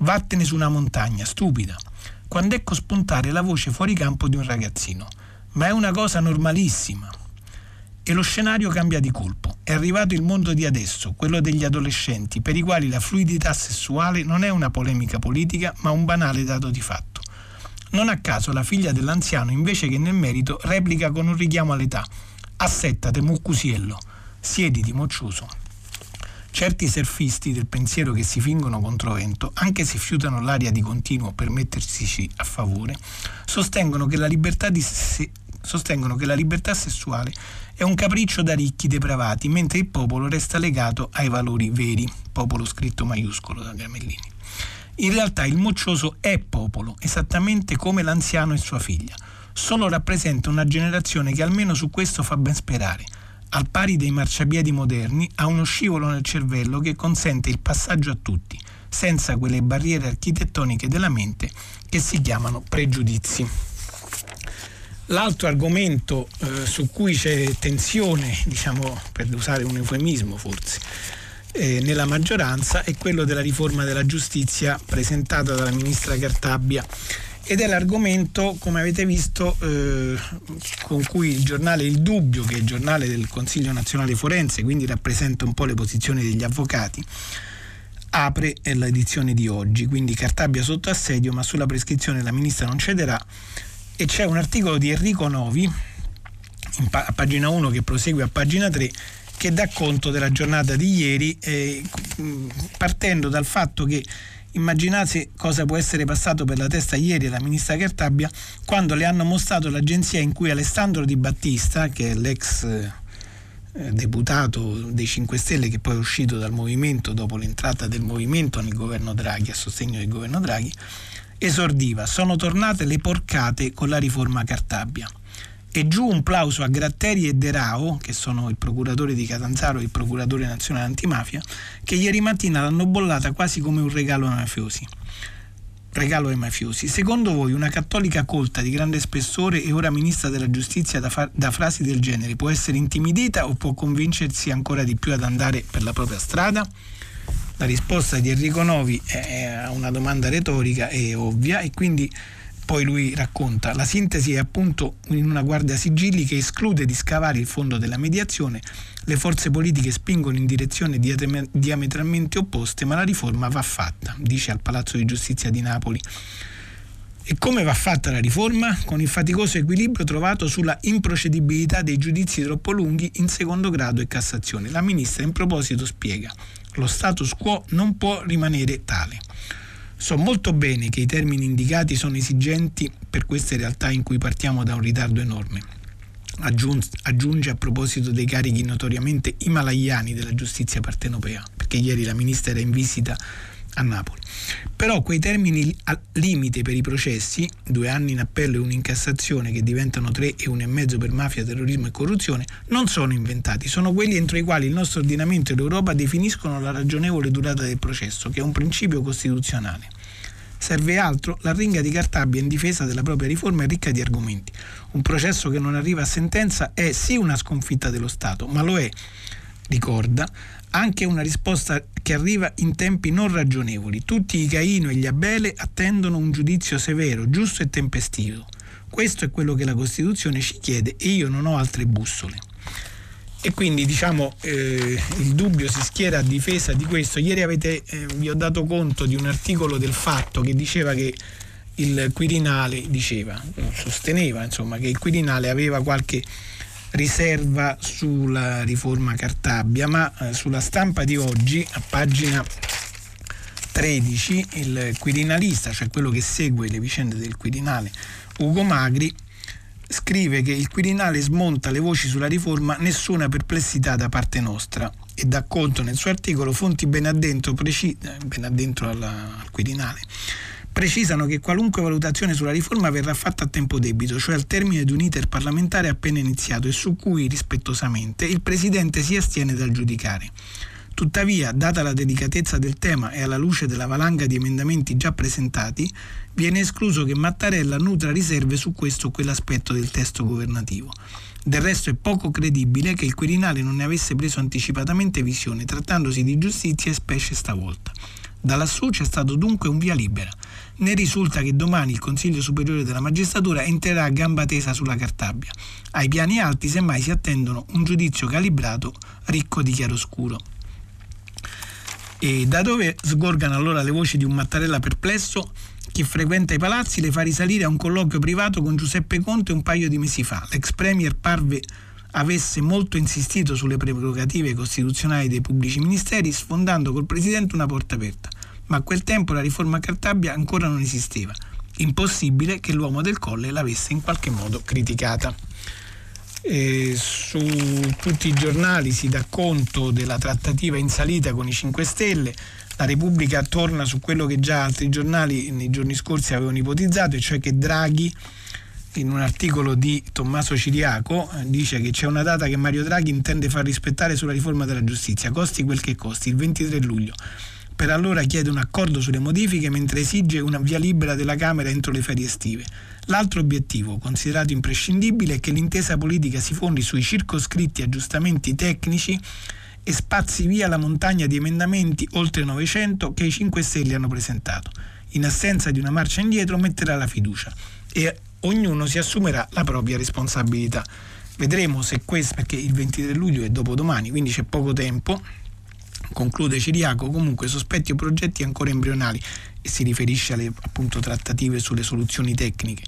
Vattene su una montagna, stupida. Quando ecco spuntare la voce fuori campo di un ragazzino. Ma è una cosa normalissima. E lo scenario cambia di colpo. È arrivato il mondo di adesso, quello degli adolescenti, per i quali la fluidità sessuale non è una polemica politica, ma un banale dato di fatto. Non a caso la figlia dell'anziano, invece che nel merito, replica con un richiamo all'età. Assettate, muccusiello. Siediti, moccioso. Certi surfisti del pensiero che si fingono controvento, anche se fiutano l'aria di continuo per mettersi a favore, sostengono che la libertà, se- sostengono che la libertà sessuale è un capriccio da ricchi depravati, mentre il popolo resta legato ai valori veri, popolo scritto maiuscolo da Gramellini. In realtà il moccioso è popolo, esattamente come l'anziano e sua figlia, solo rappresenta una generazione che almeno su questo fa ben sperare al pari dei marciapiedi moderni, ha uno scivolo nel cervello che consente il passaggio a tutti, senza quelle barriere architettoniche della mente che si chiamano pregiudizi. L'altro argomento eh, su cui c'è tensione, diciamo per usare un eufemismo forse, eh, nella maggioranza è quello della riforma della giustizia presentata dalla ministra Cartabia ed è l'argomento, come avete visto, eh, con cui il giornale Il Dubbio, che è il giornale del Consiglio nazionale forense, quindi rappresenta un po' le posizioni degli avvocati, apre l'edizione di oggi. Quindi Cartabia sotto assedio, ma sulla prescrizione la ministra non cederà. E c'è un articolo di Enrico Novi, pa- a pagina 1, che prosegue a pagina 3, che dà conto della giornata di ieri, eh, partendo dal fatto che Immaginate cosa può essere passato per la testa ieri alla ministra Cartabia quando le hanno mostrato l'agenzia in cui Alessandro Di Battista, che è l'ex eh, deputato dei 5 Stelle che poi è uscito dal movimento dopo l'entrata del movimento nel governo Draghi, a sostegno del governo Draghi, esordiva, sono tornate le porcate con la riforma Cartabia e giù un plauso a Gratteri e De Rao, che sono il procuratore di Catanzaro e il procuratore nazionale antimafia, che ieri mattina l'hanno bollata quasi come un regalo ai mafiosi. Regalo ai mafiosi. Secondo voi una cattolica colta di grande spessore e ora ministra della giustizia da, fa- da frasi del genere può essere intimidita o può convincersi ancora di più ad andare per la propria strada? La risposta di Enrico Novi è una domanda retorica e ovvia e quindi poi lui racconta, la sintesi è appunto in una guardia sigilli che esclude di scavare il fondo della mediazione, le forze politiche spingono in direzioni diametralmente opposte, ma la riforma va fatta, dice al Palazzo di Giustizia di Napoli. E come va fatta la riforma? Con il faticoso equilibrio trovato sulla improcedibilità dei giudizi troppo lunghi in secondo grado e Cassazione. La ministra in proposito spiega, lo status quo non può rimanere tale. So molto bene che i termini indicati sono esigenti per queste realtà in cui partiamo da un ritardo enorme. Aggiunge a proposito dei carichi notoriamente himalayani della giustizia partenopea, perché ieri la ministra era in visita a Napoli. Però quei termini al limite per i processi, due anni in appello e uno in Cassazione che diventano tre e uno e mezzo per mafia, terrorismo e corruzione, non sono inventati, sono quelli entro i quali il nostro ordinamento e l'Europa definiscono la ragionevole durata del processo, che è un principio costituzionale. Serve altro? La ringa di Cartabia in difesa della propria riforma è ricca di argomenti. Un processo che non arriva a sentenza è sì una sconfitta dello Stato, ma lo è, ricorda, anche una risposta che arriva in tempi non ragionevoli. Tutti i Caino e gli Abele attendono un giudizio severo, giusto e tempestivo. Questo è quello che la Costituzione ci chiede e io non ho altre bussole. E quindi diciamo eh, il dubbio si schiera a difesa di questo. Ieri avete, eh, vi ho dato conto di un articolo del fatto che diceva che il Quirinale diceva, sosteneva insomma che il Quirinale aveva qualche riserva sulla riforma Cartabia, ma eh, sulla stampa di oggi, a pagina 13, il quirinalista, cioè quello che segue le vicende del Quirinale, Ugo Magri, scrive che il Quirinale smonta le voci sulla riforma, nessuna perplessità da parte nostra. e dà conto nel suo articolo fonti ben addentro, preci- eh, ben addentro alla, al Quirinale precisano che qualunque valutazione sulla riforma verrà fatta a tempo debito, cioè al termine di un iter parlamentare appena iniziato e su cui, rispettosamente, il Presidente si astiene dal giudicare. Tuttavia, data la delicatezza del tema e alla luce della valanga di emendamenti già presentati, viene escluso che Mattarella nutra riserve su questo o quell'aspetto del testo governativo. Del resto è poco credibile che il Quirinale non ne avesse preso anticipatamente visione, trattandosi di giustizia e specie stavolta. Da lassù c'è stato dunque un via libera. Ne risulta che domani il Consiglio Superiore della Magistratura entrerà a gamba tesa sulla Cartabia. Ai piani alti semmai si attendono un giudizio calibrato ricco di chiaroscuro. E da dove sgorgano allora le voci di un Mattarella perplesso? Chi frequenta i palazzi le fa risalire a un colloquio privato con Giuseppe Conte un paio di mesi fa. L'ex premier parve avesse molto insistito sulle prerogative costituzionali dei pubblici ministeri, sfondando col Presidente una porta aperta. Ma a quel tempo la riforma Cartabia ancora non esisteva. Impossibile che l'uomo del Colle l'avesse in qualche modo criticata. E su tutti i giornali si dà conto della trattativa in salita con i 5 Stelle. La Repubblica torna su quello che già altri giornali nei giorni scorsi avevano ipotizzato, e cioè che Draghi in un articolo di Tommaso Ciriaco dice che c'è una data che Mario Draghi intende far rispettare sulla riforma della giustizia, costi quel che costi, il 23 luglio. Per allora chiede un accordo sulle modifiche mentre esige una via libera della Camera entro le ferie estive. L'altro obiettivo, considerato imprescindibile, è che l'intesa politica si fondi sui circoscritti aggiustamenti tecnici e spazi via la montagna di emendamenti oltre 900 che i 5 Stelle hanno presentato. In assenza di una marcia indietro metterà la fiducia e ognuno si assumerà la propria responsabilità. Vedremo se questo, perché il 23 luglio è dopodomani, quindi c'è poco tempo, conclude Ciriaco, comunque sospetti o progetti ancora embrionali e si riferisce alle appunto, trattative sulle soluzioni tecniche.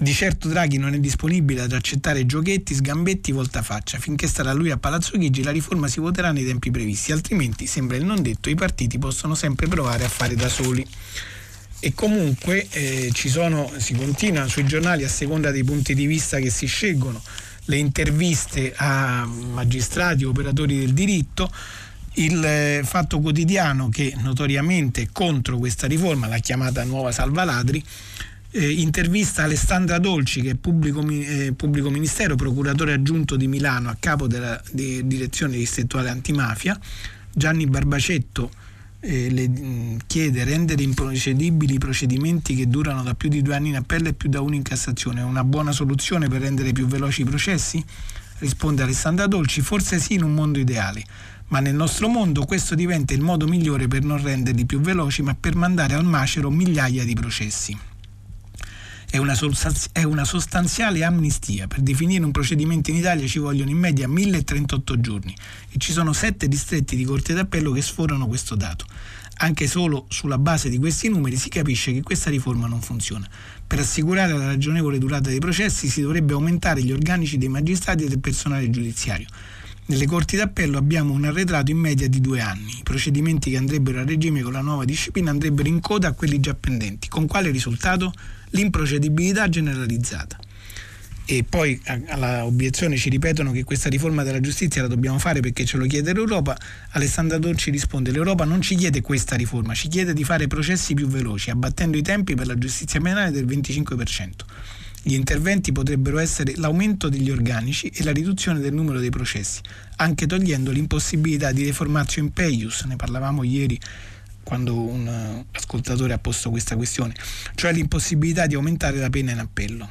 Di certo Draghi non è disponibile ad accettare giochetti, sgambetti, voltafaccia. Finché starà lui a Palazzo Chigi la riforma si voterà nei tempi previsti, altrimenti, sembra il non detto, i partiti possono sempre provare a fare da soli e comunque eh, sono, si continua sui giornali a seconda dei punti di vista che si scelgono, le interviste a magistrati, operatori del diritto, il eh, Fatto Quotidiano che notoriamente contro questa riforma, l'ha chiamata Nuova Salvaladri, eh, intervista Alessandra Dolci che è pubblico, eh, pubblico, ministero, procuratore aggiunto di Milano a capo della di direzione distrettuale antimafia, Gianni Barbacetto, eh, le, mm, chiede rendere improcedibili i procedimenti che durano da più di due anni in appello e più da uno in Cassazione. È una buona soluzione per rendere più veloci i processi? Risponde Alessandra Dolci, forse sì in un mondo ideale, ma nel nostro mondo questo diventa il modo migliore per non renderli più veloci, ma per mandare al macero migliaia di processi è una, sostanziale amnistia. Per definire un procedimento in Italia ci vogliono in media 1038 giorni e ci sono sette distretti di Corte d'Appello che sforano questo dato. Anche solo sulla base di questi numeri si capisce che questa riforma non funziona. Per assicurare la ragionevole durata dei processi si dovrebbe aumentare gli organici dei magistrati e del personale giudiziario. Nelle corti d'appello abbiamo un arretrato in media di due anni. I procedimenti che andrebbero a regime con la nuova disciplina andrebbero in coda a quelli già pendenti. Con quale risultato? l'improcedibilità generalizzata. E poi alla obiezione ci ripetono che questa riforma della giustizia la dobbiamo fare perché ce lo chiede l'Europa. Alessandra Dolci risponde: l'Europa non ci chiede questa riforma, ci chiede di fare processi più veloci, abbattendo i tempi per la giustizia penale del 25%. Gli interventi potrebbero essere l'aumento degli organici e la riduzione del numero dei processi, anche togliendo l'impossibilità di reformatio in peius, ne parlavamo ieri quando un uh, ascoltatore ha posto questa questione, cioè l'impossibilità di aumentare la pena in appello.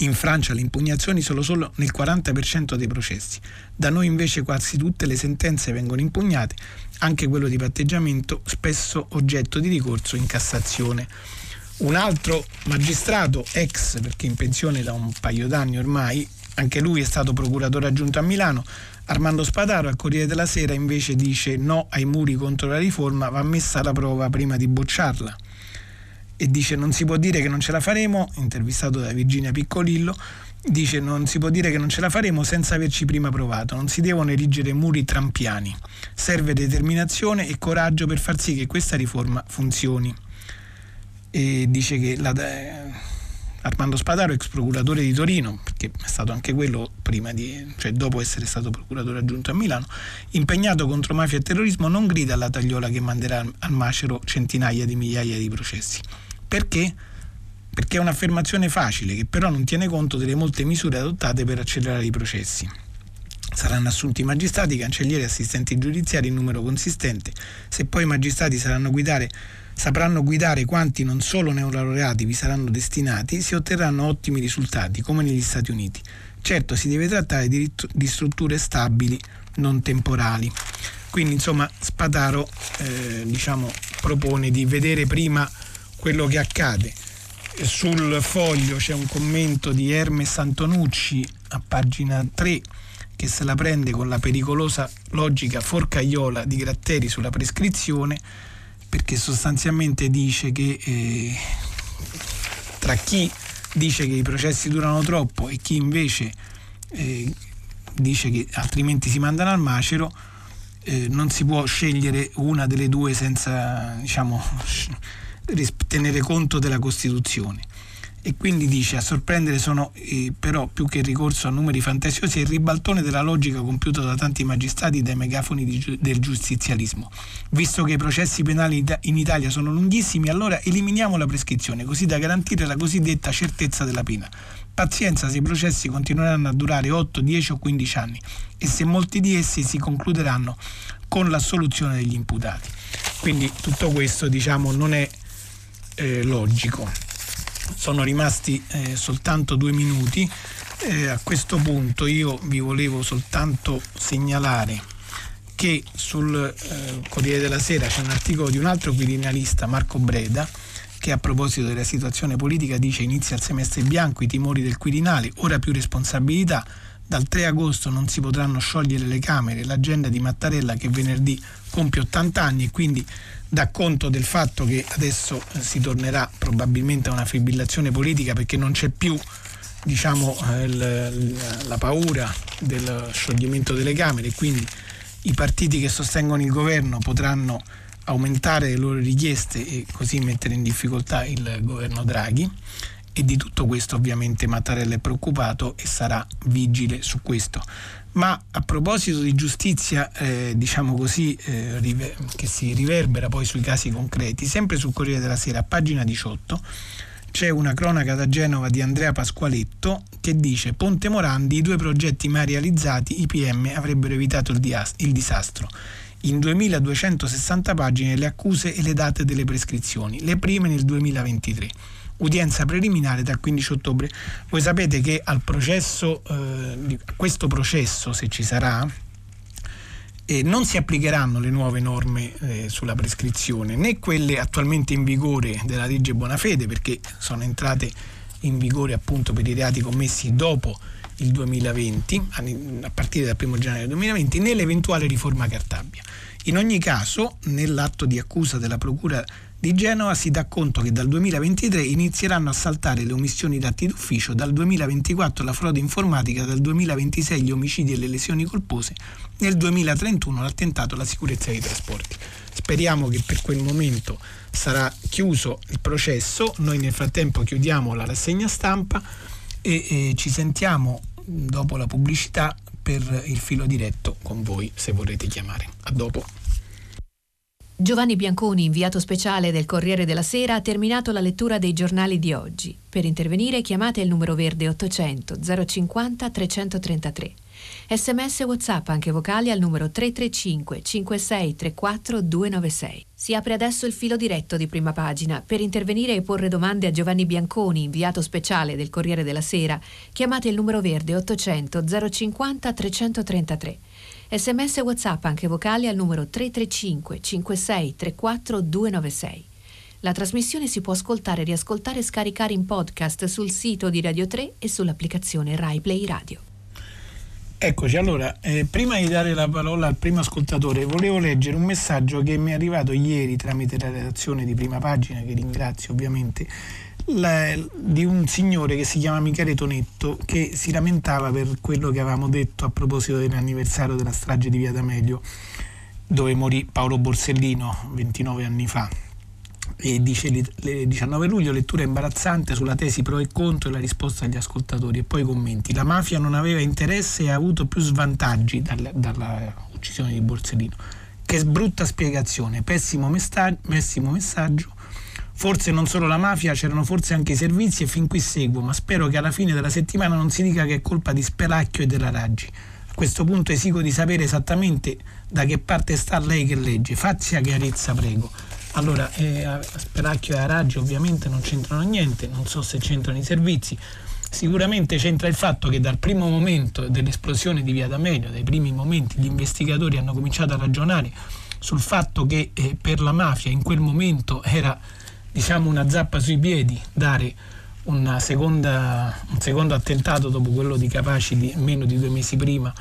In Francia le impugnazioni sono solo nel 40% dei processi, da noi invece quasi tutte le sentenze vengono impugnate, anche quello di patteggiamento spesso oggetto di ricorso in Cassazione. Un altro magistrato, ex perché in pensione da un paio d'anni ormai, anche lui è stato procuratore aggiunto a Milano, Armando Spadaro al Corriere della Sera invece dice no ai muri contro la riforma, va messa alla prova prima di bocciarla. E dice non si può dire che non ce la faremo, intervistato da Virginia Piccolillo, dice non si può dire che non ce la faremo senza averci prima provato, non si devono erigere muri trampiani, serve determinazione e coraggio per far sì che questa riforma funzioni. E dice che la, Armando Spadaro, ex procuratore di Torino, perché è stato anche quello di, cioè dopo essere stato procuratore aggiunto a Milano, impegnato contro mafia e terrorismo, non grida alla tagliola che manderà al macero centinaia di migliaia di processi. Perché? Perché è un'affermazione facile che però non tiene conto delle molte misure adottate per accelerare i processi. Saranno assunti magistrati, cancellieri e assistenti giudiziari in numero consistente. Se poi i magistrati saranno guidare sapranno guidare quanti non solo neolaureati vi saranno destinati, si otterranno ottimi risultati, come negli Stati Uniti. Certo, si deve trattare di, di strutture stabili, non temporali. Quindi, insomma, Spataro eh, diciamo, propone di vedere prima quello che accade. Sul foglio c'è un commento di Hermes Antonucci a pagina 3 che se la prende con la pericolosa logica forcaiola di Gratteri sulla prescrizione perché sostanzialmente dice che eh, tra chi dice che i processi durano troppo e chi invece eh, dice che altrimenti si mandano al macero, eh, non si può scegliere una delle due senza diciamo, tenere conto della Costituzione e quindi dice a sorprendere sono eh, però più che il ricorso a numeri fantasiosi è il ribaltone della logica compiuta da tanti magistrati dai megafoni di, del giustizialismo. Visto che i processi penali in Italia sono lunghissimi, allora eliminiamo la prescrizione così da garantire la cosiddetta certezza della pena. Pazienza se i processi continueranno a durare 8, 10 o 15 anni e se molti di essi si concluderanno con l'assoluzione degli imputati. Quindi tutto questo diciamo non è eh, logico sono rimasti eh, soltanto due minuti. Eh, a questo punto io vi volevo soltanto segnalare che sul eh, Corriere della Sera c'è un articolo di un altro quirinalista, Marco Breda, che a proposito della situazione politica dice inizia il semestre bianco, i timori del Quirinale, ora più responsabilità, dal 3 agosto non si potranno sciogliere le Camere, l'agenda di Mattarella che venerdì compie 80 anni e quindi dà conto del fatto che adesso eh, si tornerà probabilmente a una fibrillazione politica perché non c'è più diciamo, eh, la paura del scioglimento delle Camere e quindi i partiti che sostengono il governo potranno aumentare le loro richieste e così mettere in difficoltà il governo Draghi e di tutto questo ovviamente Mattarella è preoccupato e sarà vigile su questo. Ma a proposito di giustizia, eh, diciamo così, eh, river- che si riverbera poi sui casi concreti, sempre sul Corriere della Sera, a pagina 18, c'è una cronaca da Genova di Andrea Pasqualetto che dice Ponte Morandi, i due progetti mai realizzati, i PM avrebbero evitato il, dias- il disastro. In 2260 pagine le accuse e le date delle prescrizioni, le prime nel 2023 udienza preliminare dal 15 ottobre. Voi sapete che al processo, eh, questo processo, se ci sarà, eh, non si applicheranno le nuove norme eh, sulla prescrizione, né quelle attualmente in vigore della legge Bonafede, perché sono entrate in vigore appunto per i reati commessi dopo il 2020, a partire dal 1 gennaio 2020, né l'eventuale riforma Cartabia. In ogni caso, nell'atto di accusa della Procura di Genova si dà conto che dal 2023 inizieranno a saltare le omissioni d'atti d'ufficio, dal 2024 la frode informatica, dal 2026 gli omicidi e le lesioni colpose, nel 2031 l'attentato alla sicurezza dei trasporti. Speriamo che per quel momento sarà chiuso il processo, noi nel frattempo chiudiamo la rassegna stampa e, e ci sentiamo dopo la pubblicità per il filo diretto con voi se vorrete chiamare. A dopo. Giovanni Bianconi, inviato speciale del Corriere della Sera, ha terminato la lettura dei giornali di oggi. Per intervenire chiamate il numero verde 800 050 333. Sms WhatsApp anche vocali al numero 335 5634 296. Si apre adesso il filo diretto di prima pagina. Per intervenire e porre domande a Giovanni Bianconi, inviato speciale del Corriere della Sera, chiamate il numero verde 800 050 333. Sms WhatsApp anche vocali al numero 335 56 34 296. La trasmissione si può ascoltare, riascoltare e scaricare in podcast sul sito di Radio 3 e sull'applicazione Rai Play Radio. Eccoci, allora, eh, prima di dare la parola al primo ascoltatore, volevo leggere un messaggio che mi è arrivato ieri tramite la redazione di prima pagina, che ringrazio ovviamente, la, di un signore che si chiama Michele Tonetto che si lamentava per quello che avevamo detto a proposito dell'anniversario della strage di Via D'Amelio dove morì Paolo Borsellino 29 anni fa. E dice il 19 luglio lettura imbarazzante sulla tesi pro e contro e la risposta agli ascoltatori e poi commenti. La mafia non aveva interesse e ha avuto più svantaggi dalla, dalla uccisione di Borsellino. Che brutta spiegazione. Pessimo, messaggio, pessimo messaggio forse non solo la mafia c'erano forse anche i servizi e fin qui seguo ma spero che alla fine della settimana non si dica che è colpa di Spelacchio e della Raggi. A questo punto esigo di sapere esattamente da che parte sta lei che legge. Fazia chiarezza prego. Allora, eh, Spelacchio e Raggi ovviamente non c'entrano niente, non so se c'entrano i servizi. Sicuramente c'entra il fatto che dal primo momento dell'esplosione di Via D'Amelio, dai primi momenti, gli investigatori hanno cominciato a ragionare sul fatto che eh, per la mafia in quel momento era diciamo una zappa sui piedi dare seconda, un secondo attentato dopo quello di Capaci di meno di due mesi prima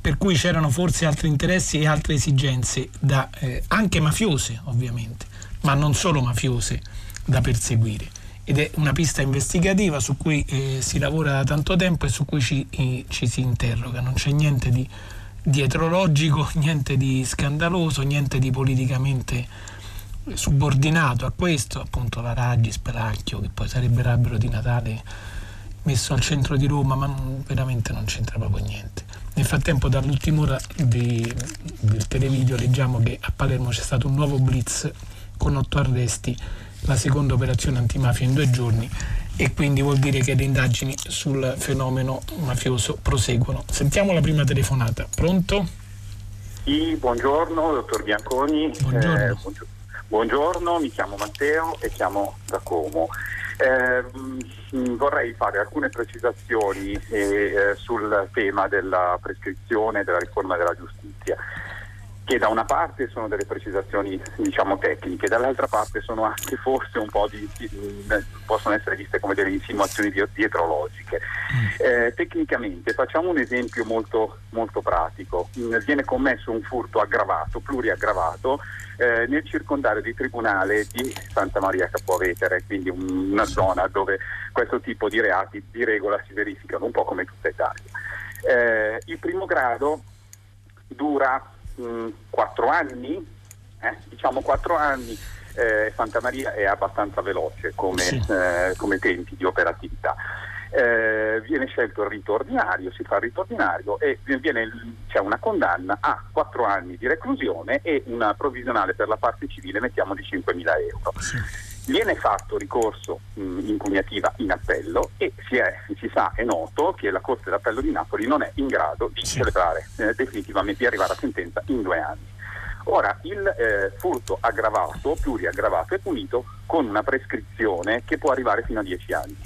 per cui c'erano forse altri interessi e altre esigenze da, eh, anche mafiose ovviamente ma non solo mafiose da perseguire. Ed è una pista investigativa su cui eh, si lavora da tanto tempo e su cui ci, eh, ci si interroga. Non c'è niente di dietrologico, niente di scandaloso, niente di politicamente subordinato a questo, appunto la Raggi, Spelacchio, che poi sarebbe l'albero di Natale messo al centro di Roma, ma non, veramente non c'entra proprio niente. Nel frattempo dall'ultima ora di, del televideo leggiamo che a Palermo c'è stato un nuovo blitz con otto arresti, la seconda operazione antimafia in due giorni e quindi vuol dire che le indagini sul fenomeno mafioso proseguono. Sentiamo la prima telefonata. Pronto? Sì, buongiorno, dottor Bianconi. Buongiorno. Eh, buongiorno, mi chiamo Matteo e chiamo da Como. Eh, vorrei fare alcune precisazioni eh, sul tema della prescrizione e della riforma della giustizia che da una parte sono delle precisazioni diciamo tecniche, dall'altra parte sono anche forse un po' di, possono essere viste come delle insinuazioni dietrologiche. Mm. Eh, tecnicamente facciamo un esempio molto, molto pratico, mm, viene commesso un furto aggravato, pluriaggravato, eh, nel circondario di tribunale di Santa Maria Capovetere, quindi una zona dove questo tipo di reati di regola si verificano un po' come tutta Italia. Eh, il primo grado dura quattro anni, eh, diciamo quattro anni, eh, Santa Maria è abbastanza veloce come, sì. eh, come tempi di operatività. Eh, viene scelto il rito ordinario, si fa il rito ordinario e viene, c'è una condanna a quattro anni di reclusione e una provvisionale per la parte civile, mettiamo di 5.000 euro. Sì. Viene fatto ricorso mh, impugnativa in appello e si, è, si, sa, è noto che la Corte d'Appello di Napoli non è in grado di sì. celebrare eh, definitivamente, di arrivare a sentenza in due anni. Ora, il eh, furto aggravato, pluriaggravato, è punito con una prescrizione che può arrivare fino a dieci anni.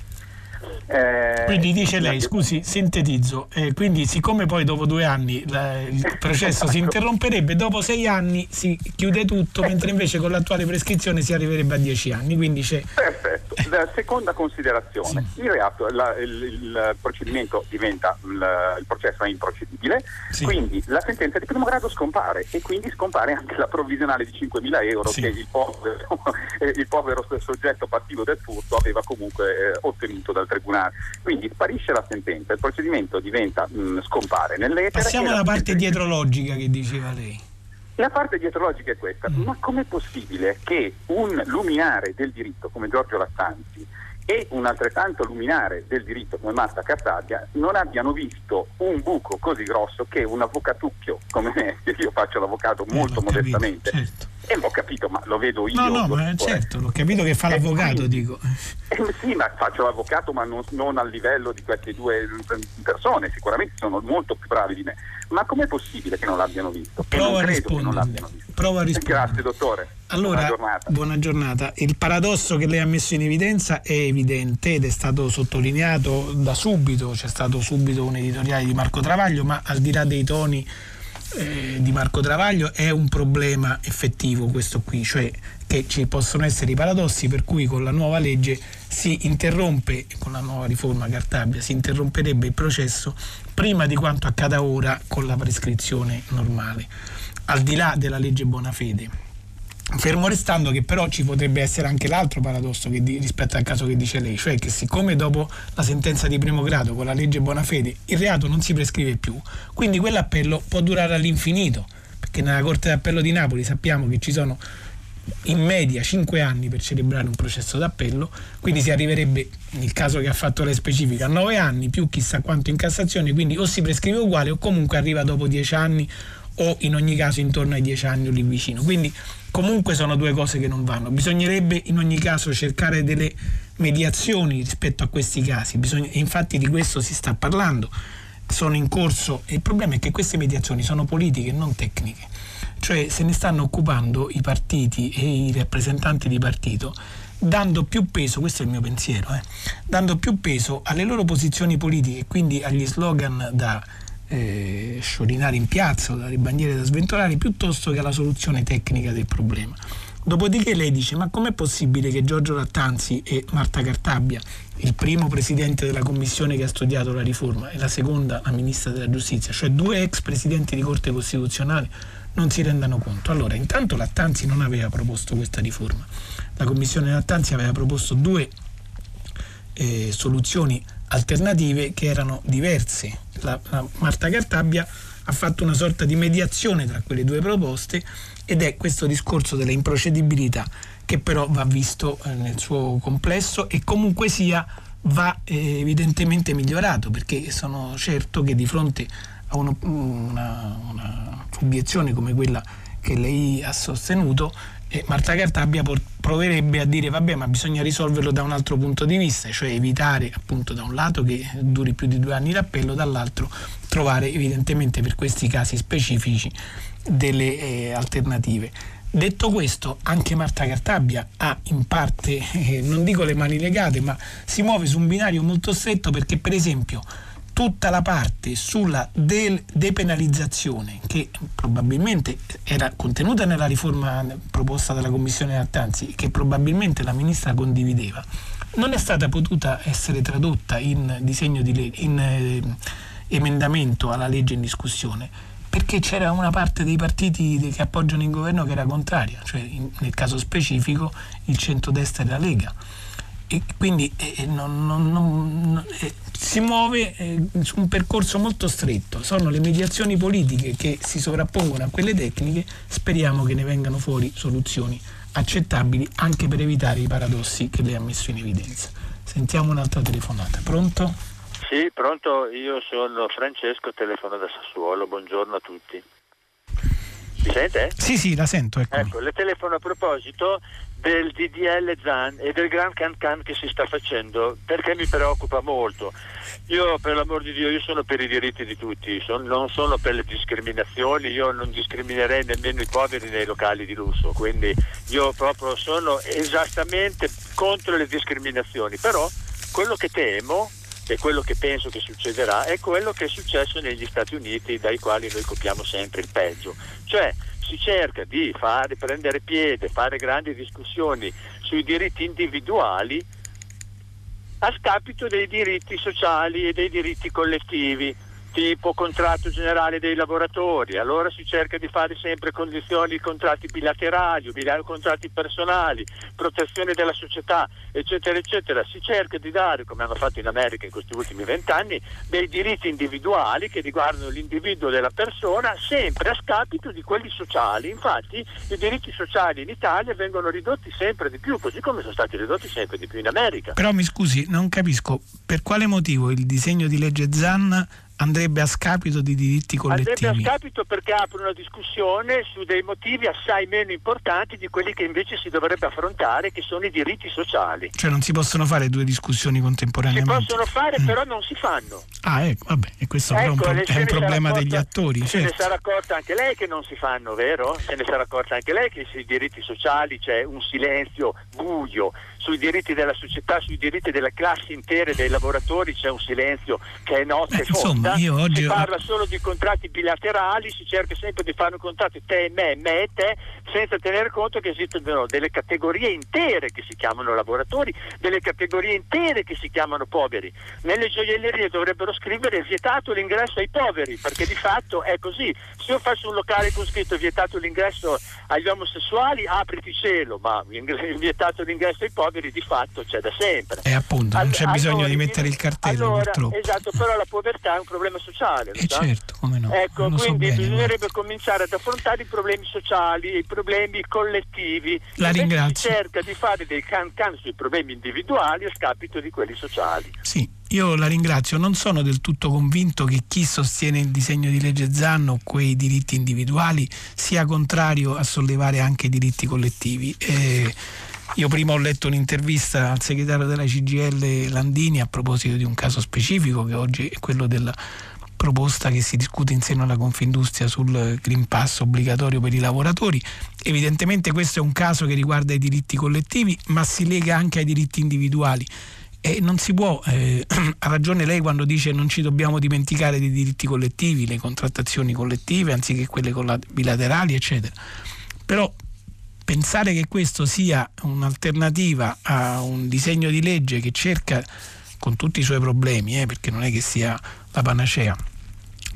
Eh, quindi dice lei, scusi, sintetizzo, eh, quindi siccome poi dopo due anni la, il processo si interromperebbe, dopo sei anni si chiude tutto, mentre invece con l'attuale prescrizione si arriverebbe a dieci anni. Quindi c'è... Perfetto. La seconda considerazione, sì. il, reato, la, il, il, procedimento diventa, il, il processo è improcedibile, sì. quindi la sentenza di primo grado scompare e quindi scompare anche la provvisionale di 5.000 euro sì. che il povero, il povero, soggetto passivo del furto aveva comunque eh, ottenuto dal tribunale. Quindi sparisce la sentenza, il procedimento diventa mh, scompare nell'etere. Passiamo alla parte dietrologica che diceva lei. La parte dietrologica è questa, mm. ma com'è possibile che un luminare del diritto come Giorgio Lattanzi e un altrettanto luminare del diritto come Marta Cartagia non abbiano visto un buco così grosso che un avvocatucchio come me, che io faccio l'avvocato eh, molto modestamente, certo. E l'ho capito, ma lo vedo io. No, no, ma certo, l'ho capito che fa l'avvocato, quindi, dico. Eh, sì, ma faccio l'avvocato, ma non, non, al livello di queste due persone, sicuramente sono molto più bravi di me. Ma com'è possibile che non l'abbiano visto? Prova a rispondere. Prova a rispondere. Grazie, dottore. Allora, buona giornata. buona giornata. Il paradosso che lei ha messo in evidenza è evidente ed è stato sottolineato da subito, c'è stato subito un editoriale di Marco Travaglio, ma al di là dei toni eh, di Marco Travaglio è un problema effettivo questo qui, cioè che ci possono essere i paradossi per cui con la nuova legge si interrompe, con la nuova riforma Cartabia, si interromperebbe il processo prima di quanto accada ora con la prescrizione normale, al di là della legge Bonafede. Fermo restando che però ci potrebbe essere anche l'altro paradosso di, rispetto al caso che dice lei, cioè che siccome dopo la sentenza di primo grado con la legge Bonafede il reato non si prescrive più, quindi quell'appello può durare all'infinito, perché nella Corte d'Appello di Napoli sappiamo che ci sono in media 5 anni per celebrare un processo d'appello, quindi si arriverebbe, nel caso che ha fatto lei specifica, a 9 anni più chissà quanto in Cassazione, quindi o si prescrive uguale o comunque arriva dopo 10 anni o in ogni caso intorno ai 10 anni o lì vicino. Quindi comunque sono due cose che non vanno. Bisognerebbe in ogni caso cercare delle mediazioni rispetto a questi casi, Bisogna, infatti di questo si sta parlando, sono in corso. E il problema è che queste mediazioni sono politiche non tecniche. Cioè se ne stanno occupando i partiti e i rappresentanti di partito dando più peso, questo è il mio pensiero, eh, dando più peso alle loro posizioni politiche quindi agli slogan da eh, sciorinare in piazza o dalle bandiere da sventolare piuttosto che alla soluzione tecnica del problema. Dopodiché lei dice: Ma com'è possibile che Giorgio Lattanzi e Marta Cartabbia, il primo presidente della commissione che ha studiato la riforma e la seconda la ministra della giustizia, cioè due ex presidenti di Corte Costituzionale, non si rendano conto. Allora, intanto Lattanzi non aveva proposto questa riforma. La Commissione Lattanzi aveva proposto due eh, soluzioni alternative che erano diverse. La, la Marta Cartabbia ha fatto una sorta di mediazione tra quelle due proposte ed è questo discorso della improcedibilità che però va visto eh, nel suo complesso e comunque sia va eh, evidentemente migliorato perché sono certo che di fronte a uno, una, una obiezione come quella che lei ha sostenuto, eh, Marta Cartabbia proverebbe a dire vabbè ma bisogna risolverlo da un altro punto di vista, cioè evitare appunto da un lato che duri più di due anni l'appello, dall'altro trovare evidentemente per questi casi specifici delle eh, alternative. Detto questo, anche Marta Cartabbia ha in parte, eh, non dico le mani legate, ma si muove su un binario molto stretto perché per esempio tutta la parte sulla depenalizzazione che probabilmente era contenuta nella riforma proposta dalla Commissione Attanzi che probabilmente la ministra condivideva non è stata potuta essere tradotta in legge in eh, emendamento alla legge in discussione perché c'era una parte dei partiti che appoggiano il governo che era contraria, cioè in, nel caso specifico il centrodestra e la Lega e quindi eh, non, non, non, eh, si muove eh, su un percorso molto stretto. Sono le mediazioni politiche che si sovrappongono a quelle tecniche, speriamo che ne vengano fuori soluzioni accettabili anche per evitare i paradossi che lei ha messo in evidenza. Sentiamo un'altra telefonata. Pronto? Sì, pronto, io sono Francesco, telefono da Sassuolo, buongiorno a tutti. Mi sente? Sì, sì, la sento. Ecco, le telefono a proposito del DDL ZAN e del Gran Can Can che si sta facendo perché mi preoccupa molto. Io per l'amor di Dio io sono per i diritti di tutti, son, non sono per le discriminazioni, io non discriminerei nemmeno i poveri nei locali di lusso, quindi io proprio sono esattamente contro le discriminazioni, però quello che temo e quello che penso che succederà è quello che è successo negli Stati Uniti dai quali noi copiamo sempre il peggio, cioè si cerca di fare, prendere piede, fare grandi discussioni sui diritti individuali a scapito dei diritti sociali e dei diritti collettivi tipo contratto generale dei lavoratori, allora si cerca di fare sempre condizioni, contratti bilaterali, contratti personali, protezione della società, eccetera, eccetera. Si cerca di dare, come hanno fatto in America in questi ultimi vent'anni, dei diritti individuali che riguardano l'individuo della persona, sempre a scapito di quelli sociali. Infatti i diritti sociali in Italia vengono ridotti sempre di più, così come sono stati ridotti sempre di più in America. Però mi scusi, non capisco per quale motivo il disegno di legge Zanna andrebbe a scapito di diritti collettivi. Andrebbe a scapito perché apre una discussione su dei motivi assai meno importanti di quelli che invece si dovrebbe affrontare, che sono i diritti sociali. Cioè non si possono fare due discussioni contemporaneamente? Si possono fare, mm. però non si fanno. Ah, ecco, vabbè, e questo ecco, è un, pro- è un problema accorta, degli attori. Se certo. ne sarà accorta anche lei che non si fanno, vero? Se ne sarà accorta anche lei che sui diritti sociali c'è un silenzio buio sui diritti della società, sui diritti delle classi intere dei lavoratori c'è un silenzio che è notte Beh, insomma, oggi... Si parla solo di contratti bilaterali, si cerca sempre di fare un contratto te, me, me e te, senza tenere conto che esistono delle categorie intere che si chiamano lavoratori, delle categorie intere che si chiamano poveri. Nelle gioiellerie dovrebbero scrivere vietato l'ingresso ai poveri, perché di fatto è così. Se io faccio un locale con scritto vietato l'ingresso agli omosessuali, apriti cielo, ma vietato l'ingresso ai poveri di fatto c'è da sempre. E appunto, non c'è allora, bisogno di mettere il cartello allora, purtroppo. Esatto, però la povertà è un problema sociale. Eh certo, come no. Ecco, quindi so bene, bisognerebbe ma... cominciare ad affrontare i problemi sociali, i problemi collettivi. La ringrazio. Si cerca di fare dei can can sui problemi individuali a scapito di quelli sociali. Sì, io la ringrazio. Non sono del tutto convinto che chi sostiene il disegno di legge Zanno, quei diritti individuali, sia contrario a sollevare anche i diritti collettivi. Eh, io prima ho letto un'intervista al segretario della CGL Landini a proposito di un caso specifico che oggi è quello della proposta che si discute in seno alla Confindustria sul Green Pass obbligatorio per i lavoratori. Evidentemente questo è un caso che riguarda i diritti collettivi, ma si lega anche ai diritti individuali. E non si può, eh, ha ragione lei quando dice non ci dobbiamo dimenticare dei diritti collettivi, le contrattazioni collettive anziché quelle bilaterali, eccetera. Però pensare che questo sia un'alternativa a un disegno di legge che cerca, con tutti i suoi problemi, eh, perché non è che sia la panacea,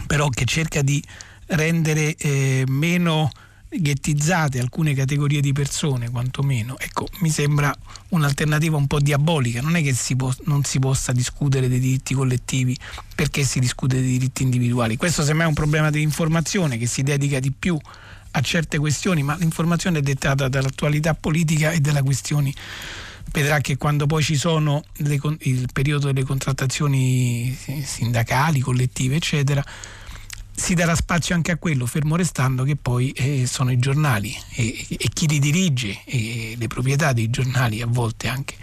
però che cerca di rendere eh, meno ghettizzate alcune categorie di persone, quantomeno, ecco, mi sembra un'alternativa un po' diabolica. Non è che si po- non si possa discutere dei diritti collettivi perché si discute dei diritti individuali. Questo semmai è un problema di informazione che si dedica di più certe questioni, ma l'informazione è dettata dall'attualità politica e dalla questioni vedrà che quando poi ci sono le, il periodo delle contrattazioni sindacali, collettive, eccetera, si darà spazio anche a quello, fermo restando che poi eh, sono i giornali e, e, chi li dirige e le proprietà dei giornali a volte anche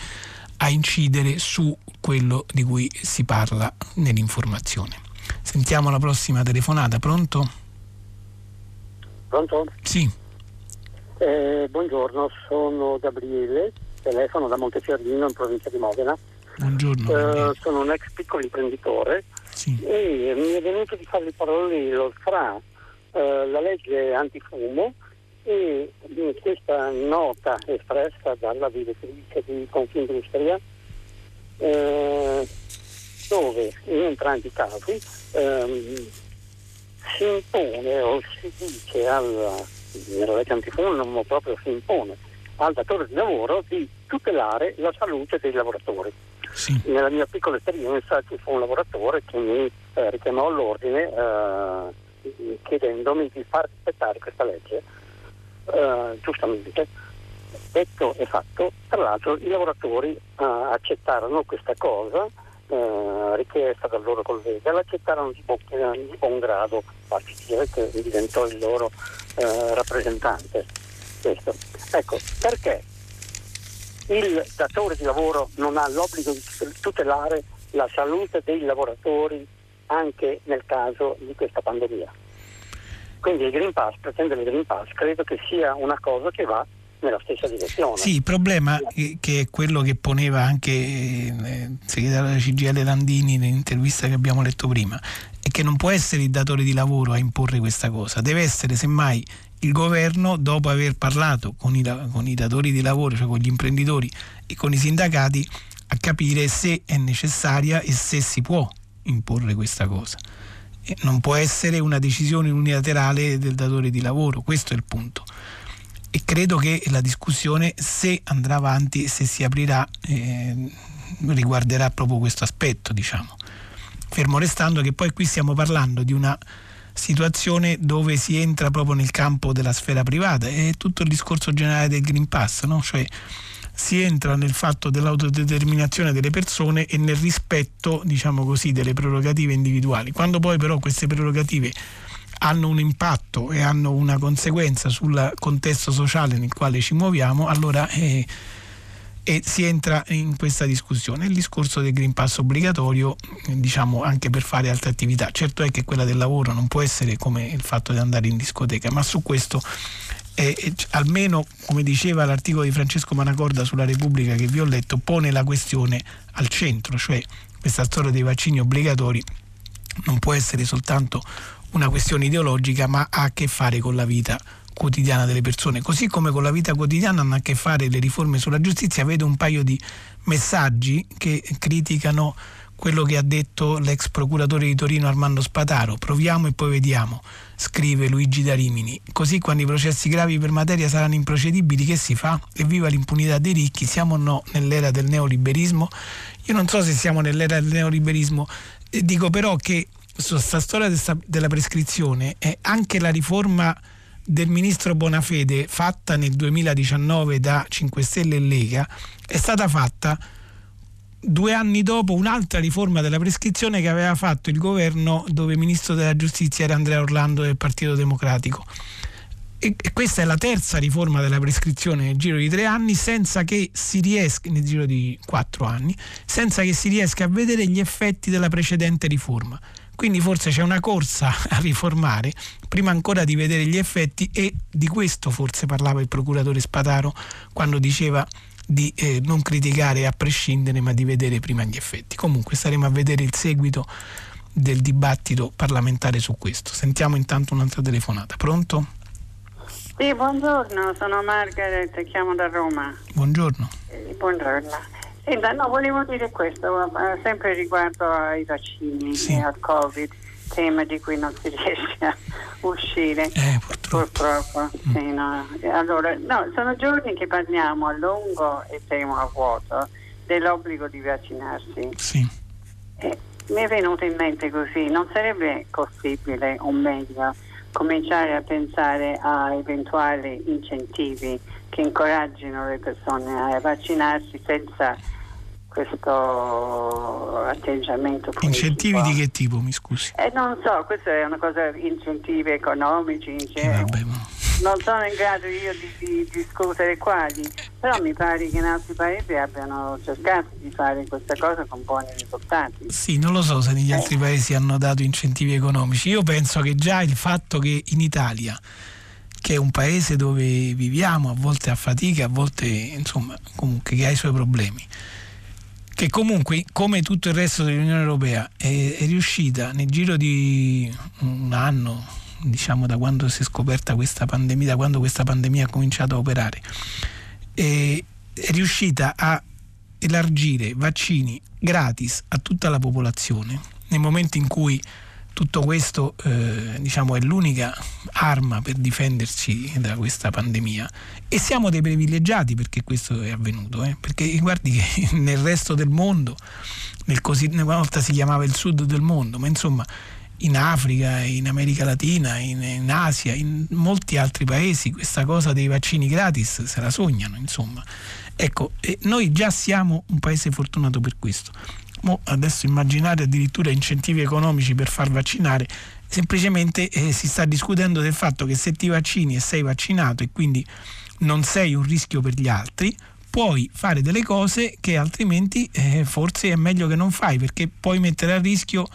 a incidere su quello di cui si parla nell'informazione. Sentiamo la prossima telefonata, pronto? Pronto? Sì. Eh, buongiorno, sono Gabriele, telefono da Montefiorino in provincia di Modena. Buongiorno. Eh, sono un ex piccolo imprenditore sì. e mi è venuto di fare il parallelo fra eh, la legge antifumo e questa nota espressa dalla direttrice di Confindustria eh, dove in entrambi i casi ehm, si impone o si dice alla, nella legge antifondo proprio si impone al datore di lavoro di tutelare la salute dei lavoratori. Sì. Nella mia piccola esperienza ci fu un lavoratore che mi eh, richiamò all'ordine eh, chiedendomi di far rispettare questa legge, eh, giustamente. Detto e fatto, tra l'altro i lavoratori eh, accettarono questa cosa eh, richiesta dal loro collega, l'accettarono di, bo- di buon grado, che diventò il loro eh, rappresentante. Questo. Ecco, perché il datore di lavoro non ha l'obbligo di tutelare la salute dei lavoratori anche nel caso di questa pandemia? Quindi il Green Pass, pretendere il Green Pass, credo che sia una cosa che va nella stessa direzione. Sì, il problema che è quello che poneva anche eh, il segretario della CGL Landini nell'intervista che abbiamo letto prima, è che non può essere il datore di lavoro a imporre questa cosa, deve essere semmai il governo, dopo aver parlato con i, con i datori di lavoro, cioè con gli imprenditori e con i sindacati, a capire se è necessaria e se si può imporre questa cosa. E non può essere una decisione unilaterale del datore di lavoro, questo è il punto e credo che la discussione se andrà avanti, se si aprirà, eh, riguarderà proprio questo aspetto, diciamo. Fermo restando che poi qui stiamo parlando di una situazione dove si entra proprio nel campo della sfera privata, è tutto il discorso generale del Green Pass, no? cioè si entra nel fatto dell'autodeterminazione delle persone e nel rispetto, diciamo così, delle prerogative individuali. Quando poi però queste prerogative hanno un impatto e hanno una conseguenza sul contesto sociale nel quale ci muoviamo, allora eh, eh, si entra in questa discussione. Il discorso del Green Pass obbligatorio, diciamo anche per fare altre attività, certo è che quella del lavoro non può essere come il fatto di andare in discoteca, ma su questo eh, almeno come diceva l'articolo di Francesco Manacorda sulla Repubblica che vi ho letto, pone la questione al centro, cioè questa storia dei vaccini obbligatori non può essere soltanto una questione ideologica, ma ha a che fare con la vita quotidiana delle persone. Così come con la vita quotidiana hanno a che fare le riforme sulla giustizia, vedo un paio di messaggi che criticano quello che ha detto l'ex procuratore di Torino Armando Spataro. Proviamo e poi vediamo, scrive Luigi da Rimini. Così quando i processi gravi per materia saranno improcedibili, che si fa? Evviva l'impunità dei ricchi, siamo o no nell'era del neoliberismo? Io non so se siamo nell'era del neoliberismo, dico però che questa storia della prescrizione è anche la riforma del ministro Bonafede fatta nel 2019 da 5 Stelle e Lega è stata fatta due anni dopo un'altra riforma della prescrizione che aveva fatto il governo dove ministro della giustizia era Andrea Orlando del Partito Democratico. E, questa è la terza riforma della prescrizione nel giro di tre anni senza che si riesca, nel giro di quattro anni, senza che si riesca a vedere gli effetti della precedente riforma. Quindi forse c'è una corsa a riformare prima ancora di vedere gli effetti e di questo forse parlava il procuratore Spataro quando diceva di eh, non criticare a prescindere ma di vedere prima gli effetti. Comunque staremo a vedere il seguito del dibattito parlamentare su questo. Sentiamo intanto un'altra telefonata. Pronto? Sì, buongiorno, sono Margaret, chiamo da Roma. Buongiorno. Eh, buongiorno. Senta, no, volevo dire questo, eh, sempre riguardo ai vaccini sì. e al Covid, tema di cui non si riesce a uscire. Eh, purtroppo. purtroppo mm. sì, no. Allora, no, sono giorni che parliamo a lungo e temo a vuoto dell'obbligo di vaccinarsi. Sì. E mi è venuto in mente così, non sarebbe possibile, o meglio, cominciare a pensare a eventuali incentivi che incoraggino le persone a vaccinarsi senza questo atteggiamento politico. Incentivi di che tipo, mi scusi? Eh, non so, questa è una cosa, incentivi economici, eh, vabbè, ma... non sono in grado io di, di, discutere quali, però mi pare che in altri paesi abbiano cercato di fare questa cosa con buoni risultati. Sì, non lo so se negli eh. altri paesi hanno dato incentivi economici, io penso che già il fatto che in Italia che è un paese dove viviamo, a volte a fatica, a volte insomma, comunque che ha i suoi problemi. Che comunque come tutto il resto dell'Unione Europea è, è riuscita nel giro di un anno, diciamo da quando si è scoperta questa pandemia, da quando questa pandemia ha cominciato a operare, è, è riuscita a elargire vaccini gratis a tutta la popolazione. Nel momento in cui tutto questo eh, diciamo, è l'unica arma per difenderci da questa pandemia e siamo dei privilegiati perché questo è avvenuto, eh? perché guardi che nel resto del mondo, nel così, una volta si chiamava il sud del mondo, ma insomma in Africa, in America Latina, in, in Asia, in molti altri paesi questa cosa dei vaccini gratis se la sognano, insomma. Ecco, noi già siamo un paese fortunato per questo adesso immaginare addirittura incentivi economici per far vaccinare, semplicemente eh, si sta discutendo del fatto che se ti vaccini e sei vaccinato e quindi non sei un rischio per gli altri, puoi fare delle cose che altrimenti eh, forse è meglio che non fai perché puoi mettere a rischio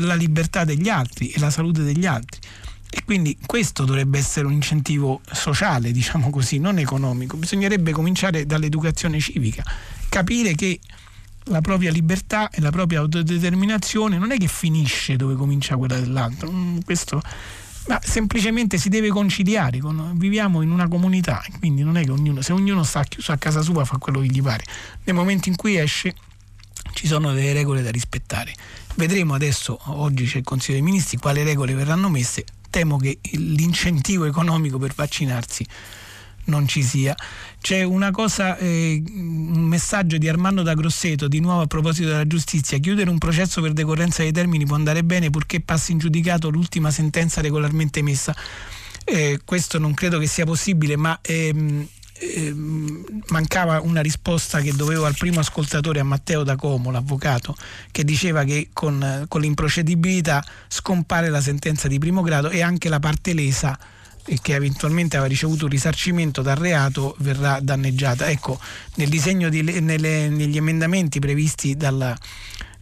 la libertà degli altri e la salute degli altri. E quindi questo dovrebbe essere un incentivo sociale, diciamo così, non economico. Bisognerebbe cominciare dall'educazione civica, capire che la propria libertà e la propria autodeterminazione non è che finisce dove comincia quella dell'altro, mm, questo, ma semplicemente si deve conciliare, con, viviamo in una comunità, quindi non è che ognuno, se ognuno sta chiuso a casa sua fa quello che gli pare, nel momento in cui esce ci sono delle regole da rispettare. Vedremo adesso, oggi c'è il Consiglio dei Ministri, quali regole verranno messe, temo che l'incentivo economico per vaccinarsi non ci sia. C'è una cosa, eh, un messaggio di Armando da Grosseto, di nuovo a proposito della giustizia. Chiudere un processo per decorrenza dei termini può andare bene purché passi in giudicato l'ultima sentenza regolarmente emessa. Eh, questo non credo che sia possibile, ma ehm, ehm, mancava una risposta che dovevo al primo ascoltatore, a Matteo da Como, l'avvocato, che diceva che con, con l'improcedibilità scompare la sentenza di primo grado e anche la parte lesa e che eventualmente aveva ricevuto un risarcimento dal reato verrà danneggiata. Ecco, nel disegno di, nelle, negli emendamenti previsti dalla,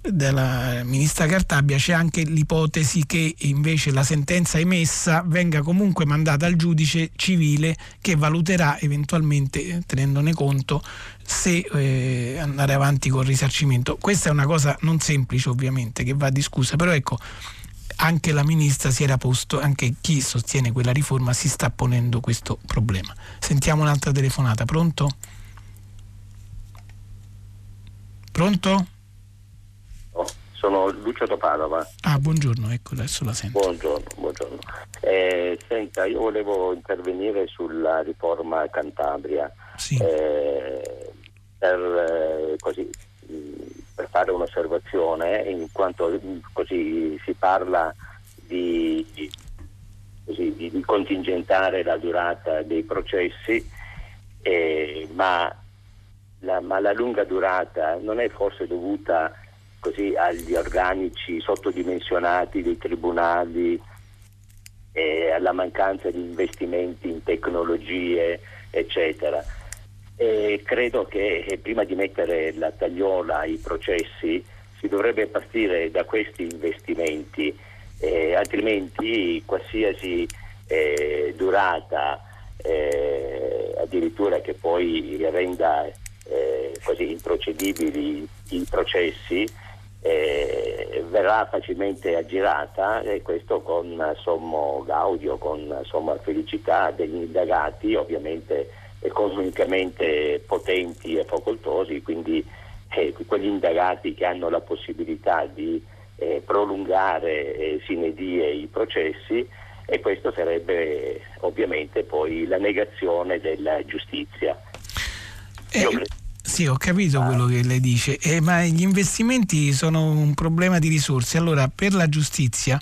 dalla ministra Cartabia c'è anche l'ipotesi che invece la sentenza emessa venga comunque mandata al giudice civile che valuterà eventualmente, tenendone conto, se eh, andare avanti col risarcimento. Questa è una cosa non semplice ovviamente che va discussa, però ecco anche la ministra si era posto, anche chi sostiene quella riforma si sta ponendo questo problema. Sentiamo un'altra telefonata, pronto? Pronto? Oh, sono Lucio Topadova. Ah, buongiorno, ecco, adesso la sento. Buongiorno, buongiorno. Eh, senta, io volevo intervenire sulla riforma Cantabria. Sì. Eh, per, eh, così, per fare un'osservazione, in quanto così si parla di, così, di, di contingentare la durata dei processi, eh, ma, la, ma, la, lunga durata non è forse dovuta così, agli organici sottodimensionati dei tribunali, eh, alla mancanza di investimenti in tecnologie, eccetera. E credo che eh, prima di mettere la tagliola ai processi si dovrebbe partire da questi investimenti, eh, altrimenti qualsiasi eh, durata, eh, addirittura che poi renda eh, quasi improcedibili i processi, eh, verrà facilmente aggirata e questo con sommo gaudio, con somma felicità degli indagati, ovviamente economicamente potenti e facoltosi, quindi eh, quegli indagati che hanno la possibilità di eh, prolungare eh, sine die i processi e questo sarebbe ovviamente poi la negazione della giustizia. Eh, sì, ho capito quello che lei dice, eh, ma gli investimenti sono un problema di risorse. Allora, per la giustizia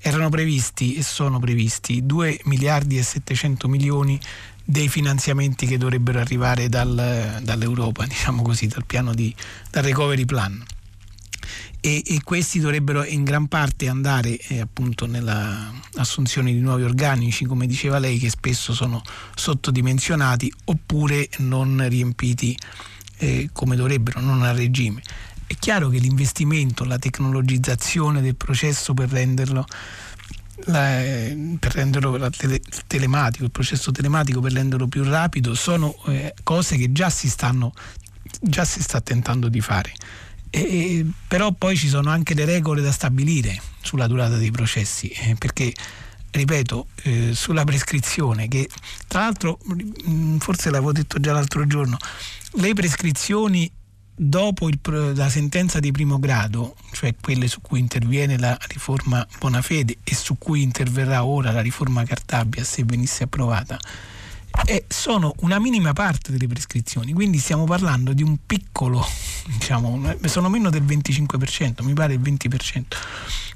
erano previsti e sono previsti 2 miliardi e 700 milioni dei finanziamenti che dovrebbero arrivare dal, dall'Europa, diciamo così, dal di, dal recovery plan. E, e, questi dovrebbero in gran parte andare eh, appunto nell'assunzione di nuovi organici, come diceva lei, che spesso sono sottodimensionati oppure non riempiti eh, come dovrebbero, non a regime. È chiaro che l'investimento, la tecnologizzazione del processo per renderlo la, per renderlo la tele, telematico, il processo telematico per renderlo più rapido, sono eh, cose che già si, stanno, già si sta tentando di fare. E, però poi ci sono anche le regole da stabilire sulla durata dei processi, eh, perché ripeto, eh, sulla prescrizione, che tra l'altro mm, forse l'avevo detto già l'altro giorno, le prescrizioni dopo il, la sentenza di primo grado, cioè quelle su cui interviene la riforma Bonafede e su cui interverrà ora la riforma Cartabia se venisse approvata, eh, sono una minima parte delle prescrizioni, quindi stiamo parlando di un piccolo, diciamo, sono meno del 25%, mi pare il 20%.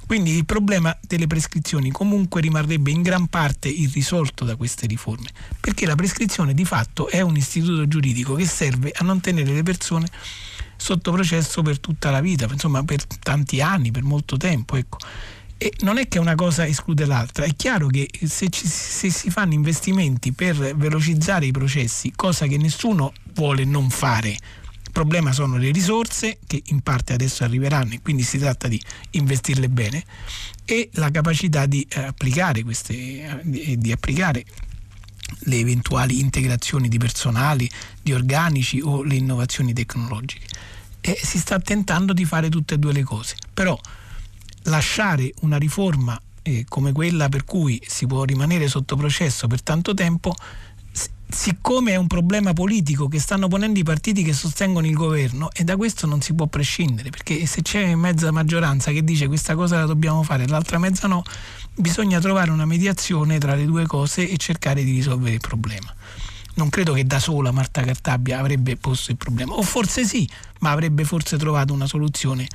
Quindi il problema delle prescrizioni comunque rimarrebbe in gran parte irrisolto da queste riforme, perché la prescrizione di fatto è un istituto giuridico che serve a non tenere le persone sotto processo per tutta la vita, insomma per tanti anni, per molto tempo. Ecco. E non è che una cosa esclude l'altra, è chiaro che se, ci, se, si fanno investimenti per velocizzare i processi, cosa che nessuno vuole non fare, problema sono le risorse che in parte adesso arriveranno e quindi si tratta di investirle bene e la capacità di applicare queste di applicare le eventuali integrazioni di personali, di organici o le innovazioni tecnologiche. E si sta tentando di fare tutte e due le cose, però lasciare una riforma eh, come quella per cui si può rimanere sotto processo per tanto tempo siccome è un problema politico che stanno ponendo i partiti che sostengono il governo e da questo non si può prescindere perché se c'è mezza maggioranza che dice questa cosa la dobbiamo fare e l'altra mezza no bisogna trovare una mediazione tra le due cose e cercare di risolvere il problema non credo che da sola Marta Cartabbia avrebbe posto il problema o forse sì ma avrebbe forse trovato una soluzione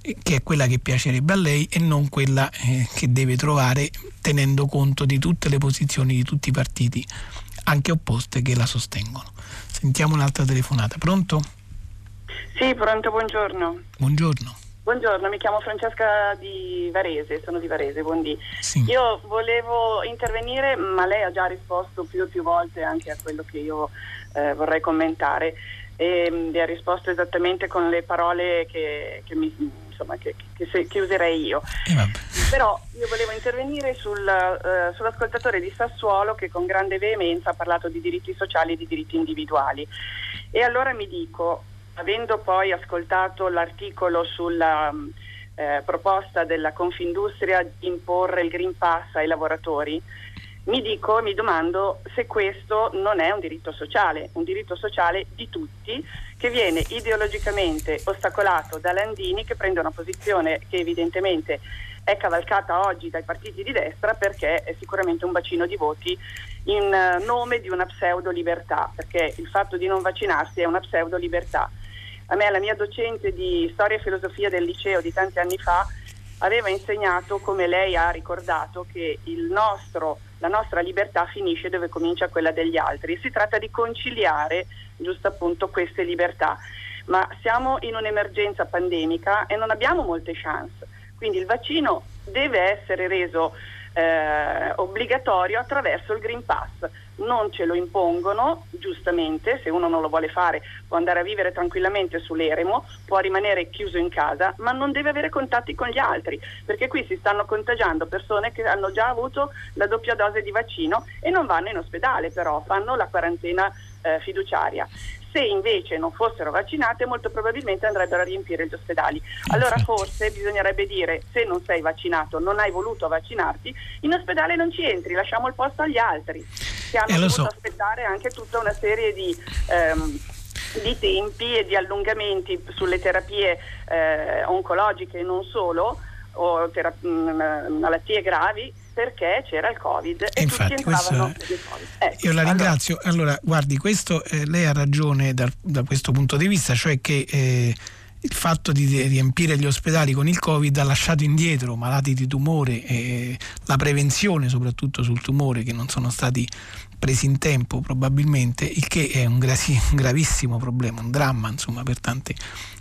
eh, che è quella che piacerebbe a lei e non quella eh, che deve trovare tenendo conto di tutte le posizioni di tutti i partiti anche opposte che la sostengono. Sentiamo un'altra telefonata. Pronto? Sì, pronto, buongiorno. Buongiorno. Buongiorno, mi chiamo Francesca di Varese, sono di Varese, buondì. Sì. Io volevo intervenire, ma lei ha già risposto più e più volte anche a quello che io eh, vorrei commentare e mi ha risposto esattamente con le parole che, che mi, insomma, che, che userei io. Eh, Però io volevo intervenire sul, uh, sull'ascoltatore di Sassuolo che con grande veemenza ha parlato di diritti sociali e di diritti individuali. E allora mi dico, avendo poi ascoltato l'articolo sulla eh, proposta della Confindustria di imporre il Green Pass ai lavoratori, mi dico, mi domando se questo non è un diritto sociale, un diritto sociale di tutti che viene ideologicamente ostacolato da Landini che prende una posizione che evidentemente è cavalcata oggi dai partiti di destra perché è sicuramente un bacino di voti in eh, nome di una pseudo libertà, perché il fatto di non vaccinarsi è una pseudo libertà. A me la mia docente di storia e filosofia del liceo di tanti anni fa aveva insegnato, come lei ha ricordato, che nostro, la nostra libertà finisce dove comincia quella degli altri. Si tratta di conciliare giusto appunto queste libertà. Ma siamo in un'emergenza pandemica e non abbiamo molte chance. Quindi il vaccino deve essere reso eh, obbligatorio attraverso il Green Pass. Non ce lo impongono, giustamente, se uno non lo vuole fare può andare a vivere tranquillamente sull'eremo, può rimanere chiuso in casa, ma non deve avere contatti con gli altri, perché qui si stanno contagiando persone che hanno già avuto la doppia dose di vaccino e non vanno in ospedale, però fanno la quarantena eh, fiduciaria. Se invece non fossero vaccinate, molto probabilmente andrebbero a riempire gli ospedali. Allora forse bisognerebbe dire se non sei vaccinato, non hai voluto vaccinarti, in ospedale non ci entri, lasciamo il posto agli altri, che hanno eh, dovuto so. aspettare anche tutta una serie di... Ehm, di tempi e di allungamenti sulle terapie eh, oncologiche e non solo, o terap- mh, malattie gravi perché c'era il covid e, e infatti, questo, eh, io la ringrazio. Allora guardi questo eh, lei ha ragione da, da, questo punto di vista cioè che eh, il fatto di riempire gli ospedali con il Covid ha lasciato indietro malati di tumore e la prevenzione soprattutto sul tumore che non sono stati presi in tempo probabilmente, il che è un, gravissimo problema, un dramma insomma per tante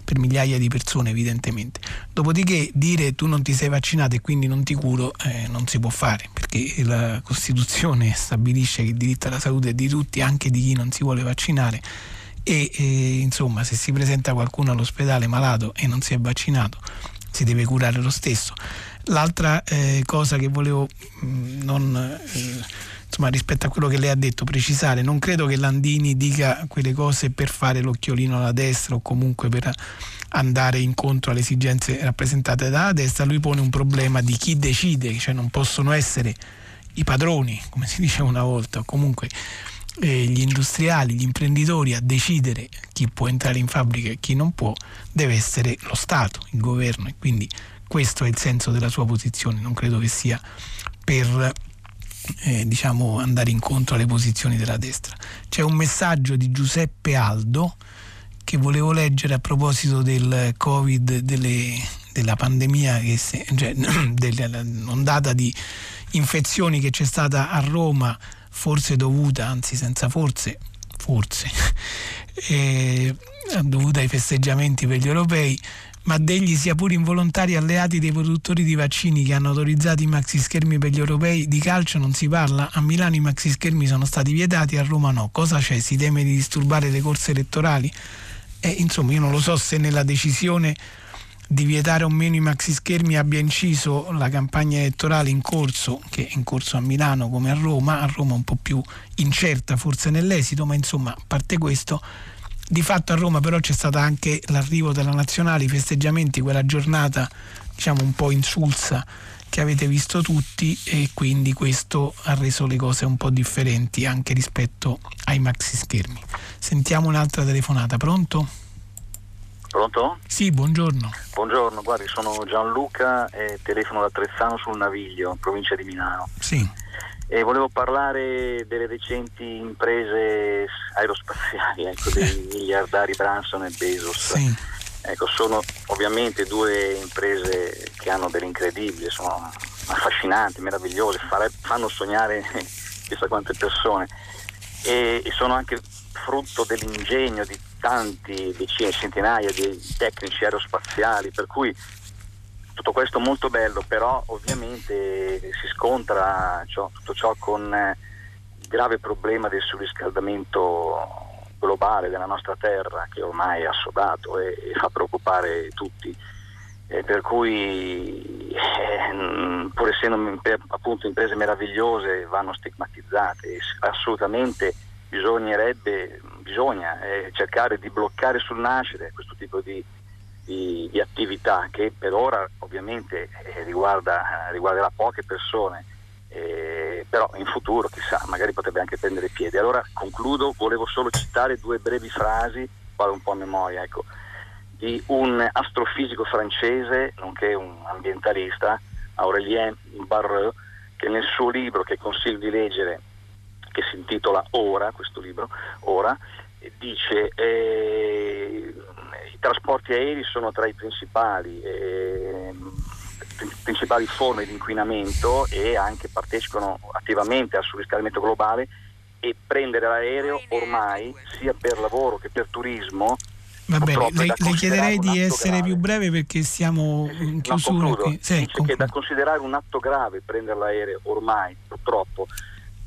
per migliaia di persone evidentemente. Dopodiché dire tu non ti sei vaccinato e quindi non ti curo eh, non si può fare perché la Costituzione stabilisce che il diritto alla salute è di tutti, anche di chi non si vuole vaccinare e, e insomma se si presenta qualcuno all'ospedale malato e non si è vaccinato si deve curare lo stesso. L'altra eh, cosa che volevo mh, mm, non... Insomma, rispetto a quello che lei ha detto, precisare, non credo che Landini dica quelle cose per fare l'occhiolino alla destra o comunque per andare incontro alle esigenze rappresentate dalla destra, lui pone un problema di chi decide, cioè non possono essere i padroni, come si diceva una volta, o comunque eh, gli industriali, gli imprenditori a decidere chi può entrare in fabbrica e chi non può, deve essere lo Stato, il governo e quindi questo è il senso della sua posizione, non credo che sia per eh, diciamo, andare incontro alle posizioni della destra. C'è un messaggio di Giuseppe Aldo che volevo leggere a proposito del Covid, delle, della pandemia, se, cioè, dell'ondata di infezioni che c'è stata a Roma, forse dovuta, anzi senza forse, forse, eh, dovuta ai festeggiamenti per gli europei, ma degli sia pure involontari alleati dei produttori di vaccini che hanno autorizzato i maxi schermi per gli europei di calcio non si parla. A Milano i maxi schermi sono stati vietati, a Roma no. Cosa c'è? Si teme di disturbare le corse elettorali? E insomma, io non lo so se nella decisione di vietare o meno i maxi schermi abbia inciso la campagna elettorale in corso, che è in corso a Milano come a Roma, a Roma un po' più incerta forse nell'esito, ma insomma, a parte questo, di fatto a Roma però c'è stato anche l'arrivo della nazionale, i festeggiamenti, quella giornata diciamo un po' insulsa che avete visto tutti e quindi questo ha reso le cose un po' differenti anche rispetto ai maxi schermi. Sentiamo un'altra telefonata, pronto? Pronto? Sì, buongiorno. Buongiorno, guardi, sono Gianluca e telefono da Trezzano sul Naviglio, provincia di Milano. Sì e volevo parlare delle recenti imprese aerospaziali, ecco, dei miliardari Branson e Bezos. Sì. Ecco, sono ovviamente due imprese che hanno dell'incredibile, sono affascinanti, meravigliose, fare, fanno sognare chissà quante persone e, e, sono anche frutto dell'ingegno di tanti, decine, centinaia di tecnici aerospaziali, per cui tutto questo molto bello, però ovviamente si scontra cioè, tutto ciò con eh, il grave problema del surriscaldamento globale della nostra terra che ormai è assodato e, e fa preoccupare tutti. Eh, per cui eh, pur essendo appunto imprese meravigliose vanno stigmatizzate assolutamente bisognerebbe bisogna eh, cercare di bloccare sul nascere questo tipo di, di, di attività che per ora ovviamente eh, riguarda, riguarderà poche persone, eh, però in futuro chissà, magari potrebbe anche prendere piede. Allora concludo, volevo solo citare due brevi frasi, vado un po' a memoria, ecco, di un astrofisico francese, nonché un ambientalista, Aurélien Barreux, che nel suo libro che consiglio di leggere, che si intitola Ora, questo libro, Ora, dice eh, i trasporti aerei sono tra i principali, eh, principali forme di inquinamento e anche partecipano attivamente al surriscaldamento globale e prendere l'aereo ormai sia per lavoro che per turismo Va bene, le, le chiederei di essere grave. più breve perché siamo in chiusura. No, qui. Sì, che è da considerare un atto grave prendere l'aereo ormai, purtroppo.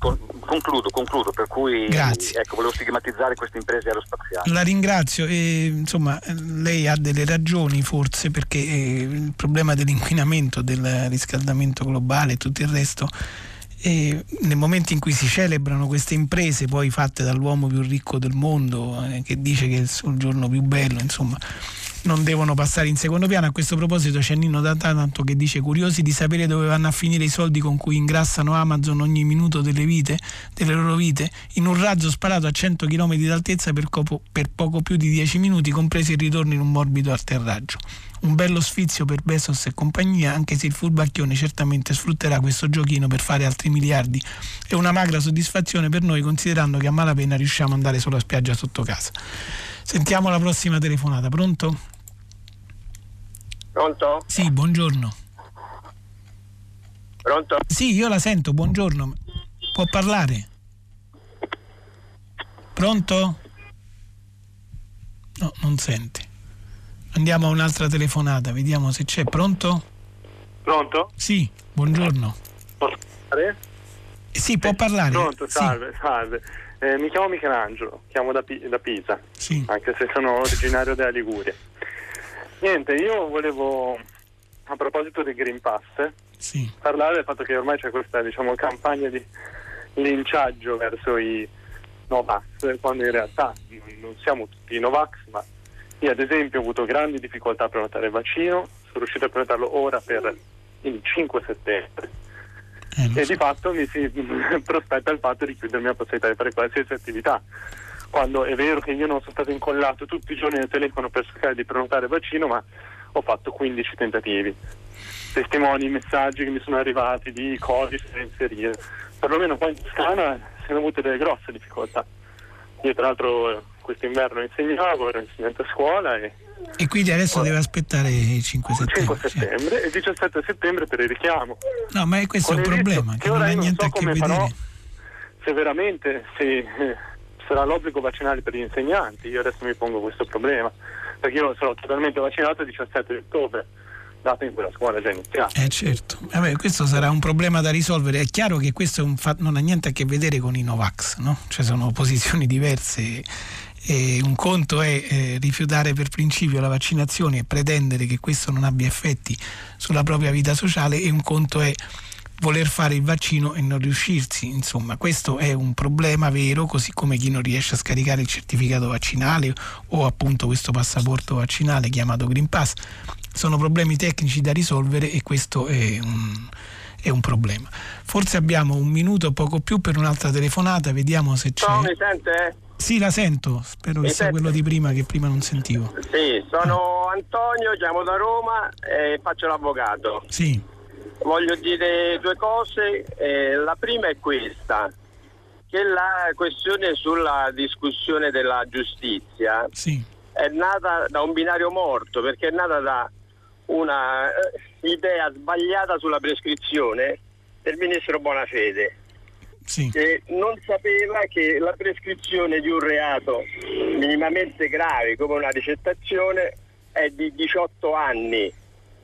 Con, concludo, concludo, per cui Grazie. Ecco, volevo stigmatizzare queste imprese aerospaziali. La ringrazio e insomma lei ha delle ragioni forse perché eh, il problema dell'inquinamento, del riscaldamento globale e tutto il resto e nel momento in cui si celebrano queste imprese poi fatte dall'uomo più ricco del mondo eh, che dice che è il giorno più bello insomma non devono passare in secondo piano. A questo proposito c'è Nino D'Atatanto che dice curiosi di sapere dove vanno a finire i soldi con cui ingrassano Amazon ogni minuto delle vite, delle loro vite, in un razzo sparato a 100 km d'altezza per, copo, per poco più di 10 minuti, compreso il ritorno in un morbido atterraggio. Un bello sfizio per Bezos e compagnia, anche se il furbacchione certamente sfrutterà questo giochino per fare altri miliardi. È una magra soddisfazione per noi considerando che a malapena riusciamo ad andare sulla spiaggia sotto casa. Sentiamo la prossima telefonata, pronto? Pronto? Sì, buongiorno. Pronto? Sì, io la sento, buongiorno. Può parlare? Pronto? No, non sente. Andiamo a un'altra telefonata, vediamo se c'è. Pronto? Pronto? Sì, buongiorno. Posso parlare? Sì, può parlare. Pronto, salve, sì. salve. Eh, mi chiamo Michelangelo, chiamo da, da Pisa, sì. anche se sono originario della Liguria. Niente, io volevo, a proposito del Green Pass, sì. parlare del fatto che ormai c'è questa diciamo, campagna di linciaggio verso i Novax, quando in realtà non siamo tutti Novax, ma io ad esempio ho avuto grandi difficoltà a prenotare il vaccino, sono riuscito a prenotarlo ora per il 5 settembre. Eh, e so. di fatto mi si prospetta il fatto di chiudermi la possibilità di fare qualsiasi attività quando è vero che io non sono stato incollato tutti i giorni nel telefono per cercare di prenotare il vaccino, ma ho fatto 15 tentativi. Testimoni, messaggi che mi sono arrivati di codici da inserire. Perlomeno qua in Toscana si sono avute delle grosse difficoltà. Io tra l'altro quest'inverno insegnavo, ero insegnante a scuola e e quindi adesso deve aspettare il 5 settembre. 5 settembre e il 17 settembre per il richiamo. No, ma questo è un problema che, che non ha niente so a che come vedere. Farò, se veramente se, eh, sarà l'obbligo vaccinale per gli insegnanti, io adesso mi pongo questo problema, perché io sarò totalmente vaccinato il 17 ottobre, dato in cui la scuola già iniziata. Eh certo, Vabbè, questo sarà un problema da risolvere. È chiaro che questo fa- non ha niente a che vedere con i Novax, no? Cioè sono posizioni diverse. E un conto è eh, rifiutare per principio la vaccinazione e pretendere che questo non abbia effetti sulla propria vita sociale e un conto è voler fare il vaccino e non riuscirsi. Insomma, questo è un problema vero, così come chi non riesce a scaricare il certificato vaccinale o appunto questo passaporto vaccinale chiamato Green Pass. Sono problemi tecnici da risolvere e questo è un, è un problema. Forse abbiamo un minuto o poco più per un'altra telefonata, vediamo se c'è. No, mi sente? Sì, la sento, spero Mi che sia sente? quello di prima che prima non sentivo. Sì, sono Antonio, chiamo da Roma e faccio l'avvocato. Sì, Voglio dire due cose. Eh, la prima è questa, che la questione sulla discussione della giustizia sì, è nata da un binario morto, perché è nata da una eh, idea sbagliata sulla prescrizione del ministro Bonafede, sì. che non sapeva che la prescrizione di un reato minimamente grave come una ricettazione è di 18 anni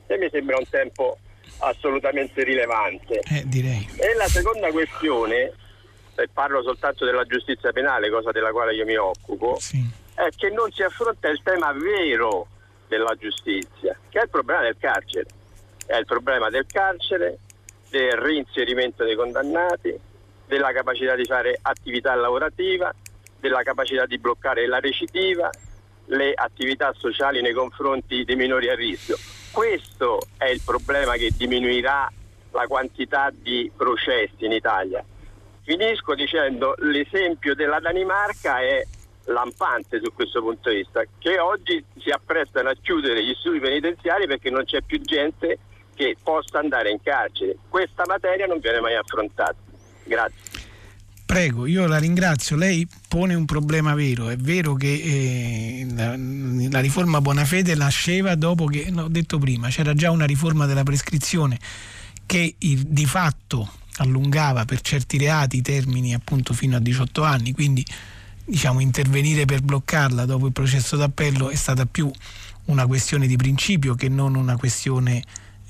e mi sembra un tempo assolutamente rilevante. Eh, direi. E la seconda questione, e parlo soltanto della giustizia penale, cosa della quale io mi occupo, Sì. è che non si affronta il tema vero della giustizia, che è il problema del carcere. È il problema del carcere, del reinserimento dei condannati, della capacità di fare attività lavorativa, della capacità di bloccare la recidiva, le attività sociali nei confronti dei minori a rischio. Questo è il problema che diminuirà la quantità di processi in Italia. Finisco dicendo l'esempio della Danimarca è lampante su questo punto di vista, che oggi si apprestano a chiudere gli istituti penitenziari perché non c'è più gente che possa andare in carcere. Questa materia non viene mai affrontata. Grazie. Prego, io la ringrazio. Lei pone un problema vero. È vero che eh, la, la, riforma Bonafede nasceva dopo che, no, ho detto prima, c'era già una riforma della prescrizione che il, di fatto allungava per certi reati i termini appunto fino a 18 anni, quindi diciamo intervenire per bloccarla dopo il processo d'appello è stata più una questione di principio che non una questione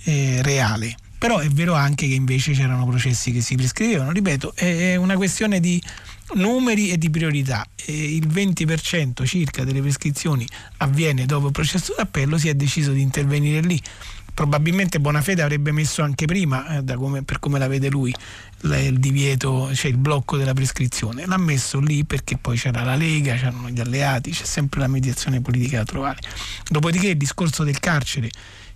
eh, reale. Però è vero anche che invece c'erano processi che si prescrivevano, ripeto, è una questione di numeri e di priorità. Il 20% circa delle prescrizioni avviene dopo il processo d'appello, si è deciso di intervenire lì probabilmente Bonafede avrebbe messo anche prima, eh, come, per come la vede lui, il divieto, cioè il blocco della prescrizione. L'ha messo lì perché poi c'era la Lega, c'erano gli alleati, c'è sempre la mediazione politica da trovare. Dopodiché il discorso del carcere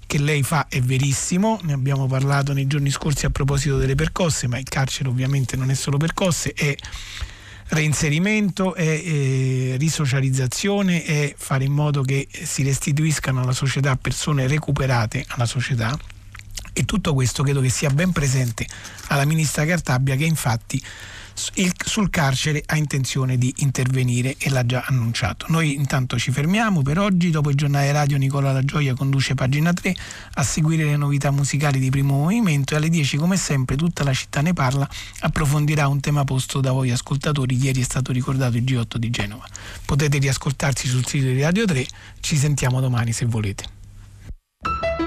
che lei fa è verissimo, ne abbiamo parlato nei giorni scorsi a proposito delle percosse, ma il carcere ovviamente non è solo percosse, è reinserimento, è eh, risocializzazione, è fare in modo che si restituiscano alla società persone recuperate alla società. E tutto questo credo che sia ben presente alla ministra Cartabia che infatti il, sul carcere ha intenzione di intervenire e l'ha già annunciato. Noi intanto ci fermiamo per oggi, dopo il giornale radio Nicola La Gioia conduce pagina 3 a seguire le novità musicali di primo movimento e alle 10 come sempre tutta la città ne parla, approfondirà un tema posto da voi ascoltatori, ieri è stato ricordato il G8 di Genova. Potete riascoltarsi sul sito di Radio 3, ci sentiamo domani se volete.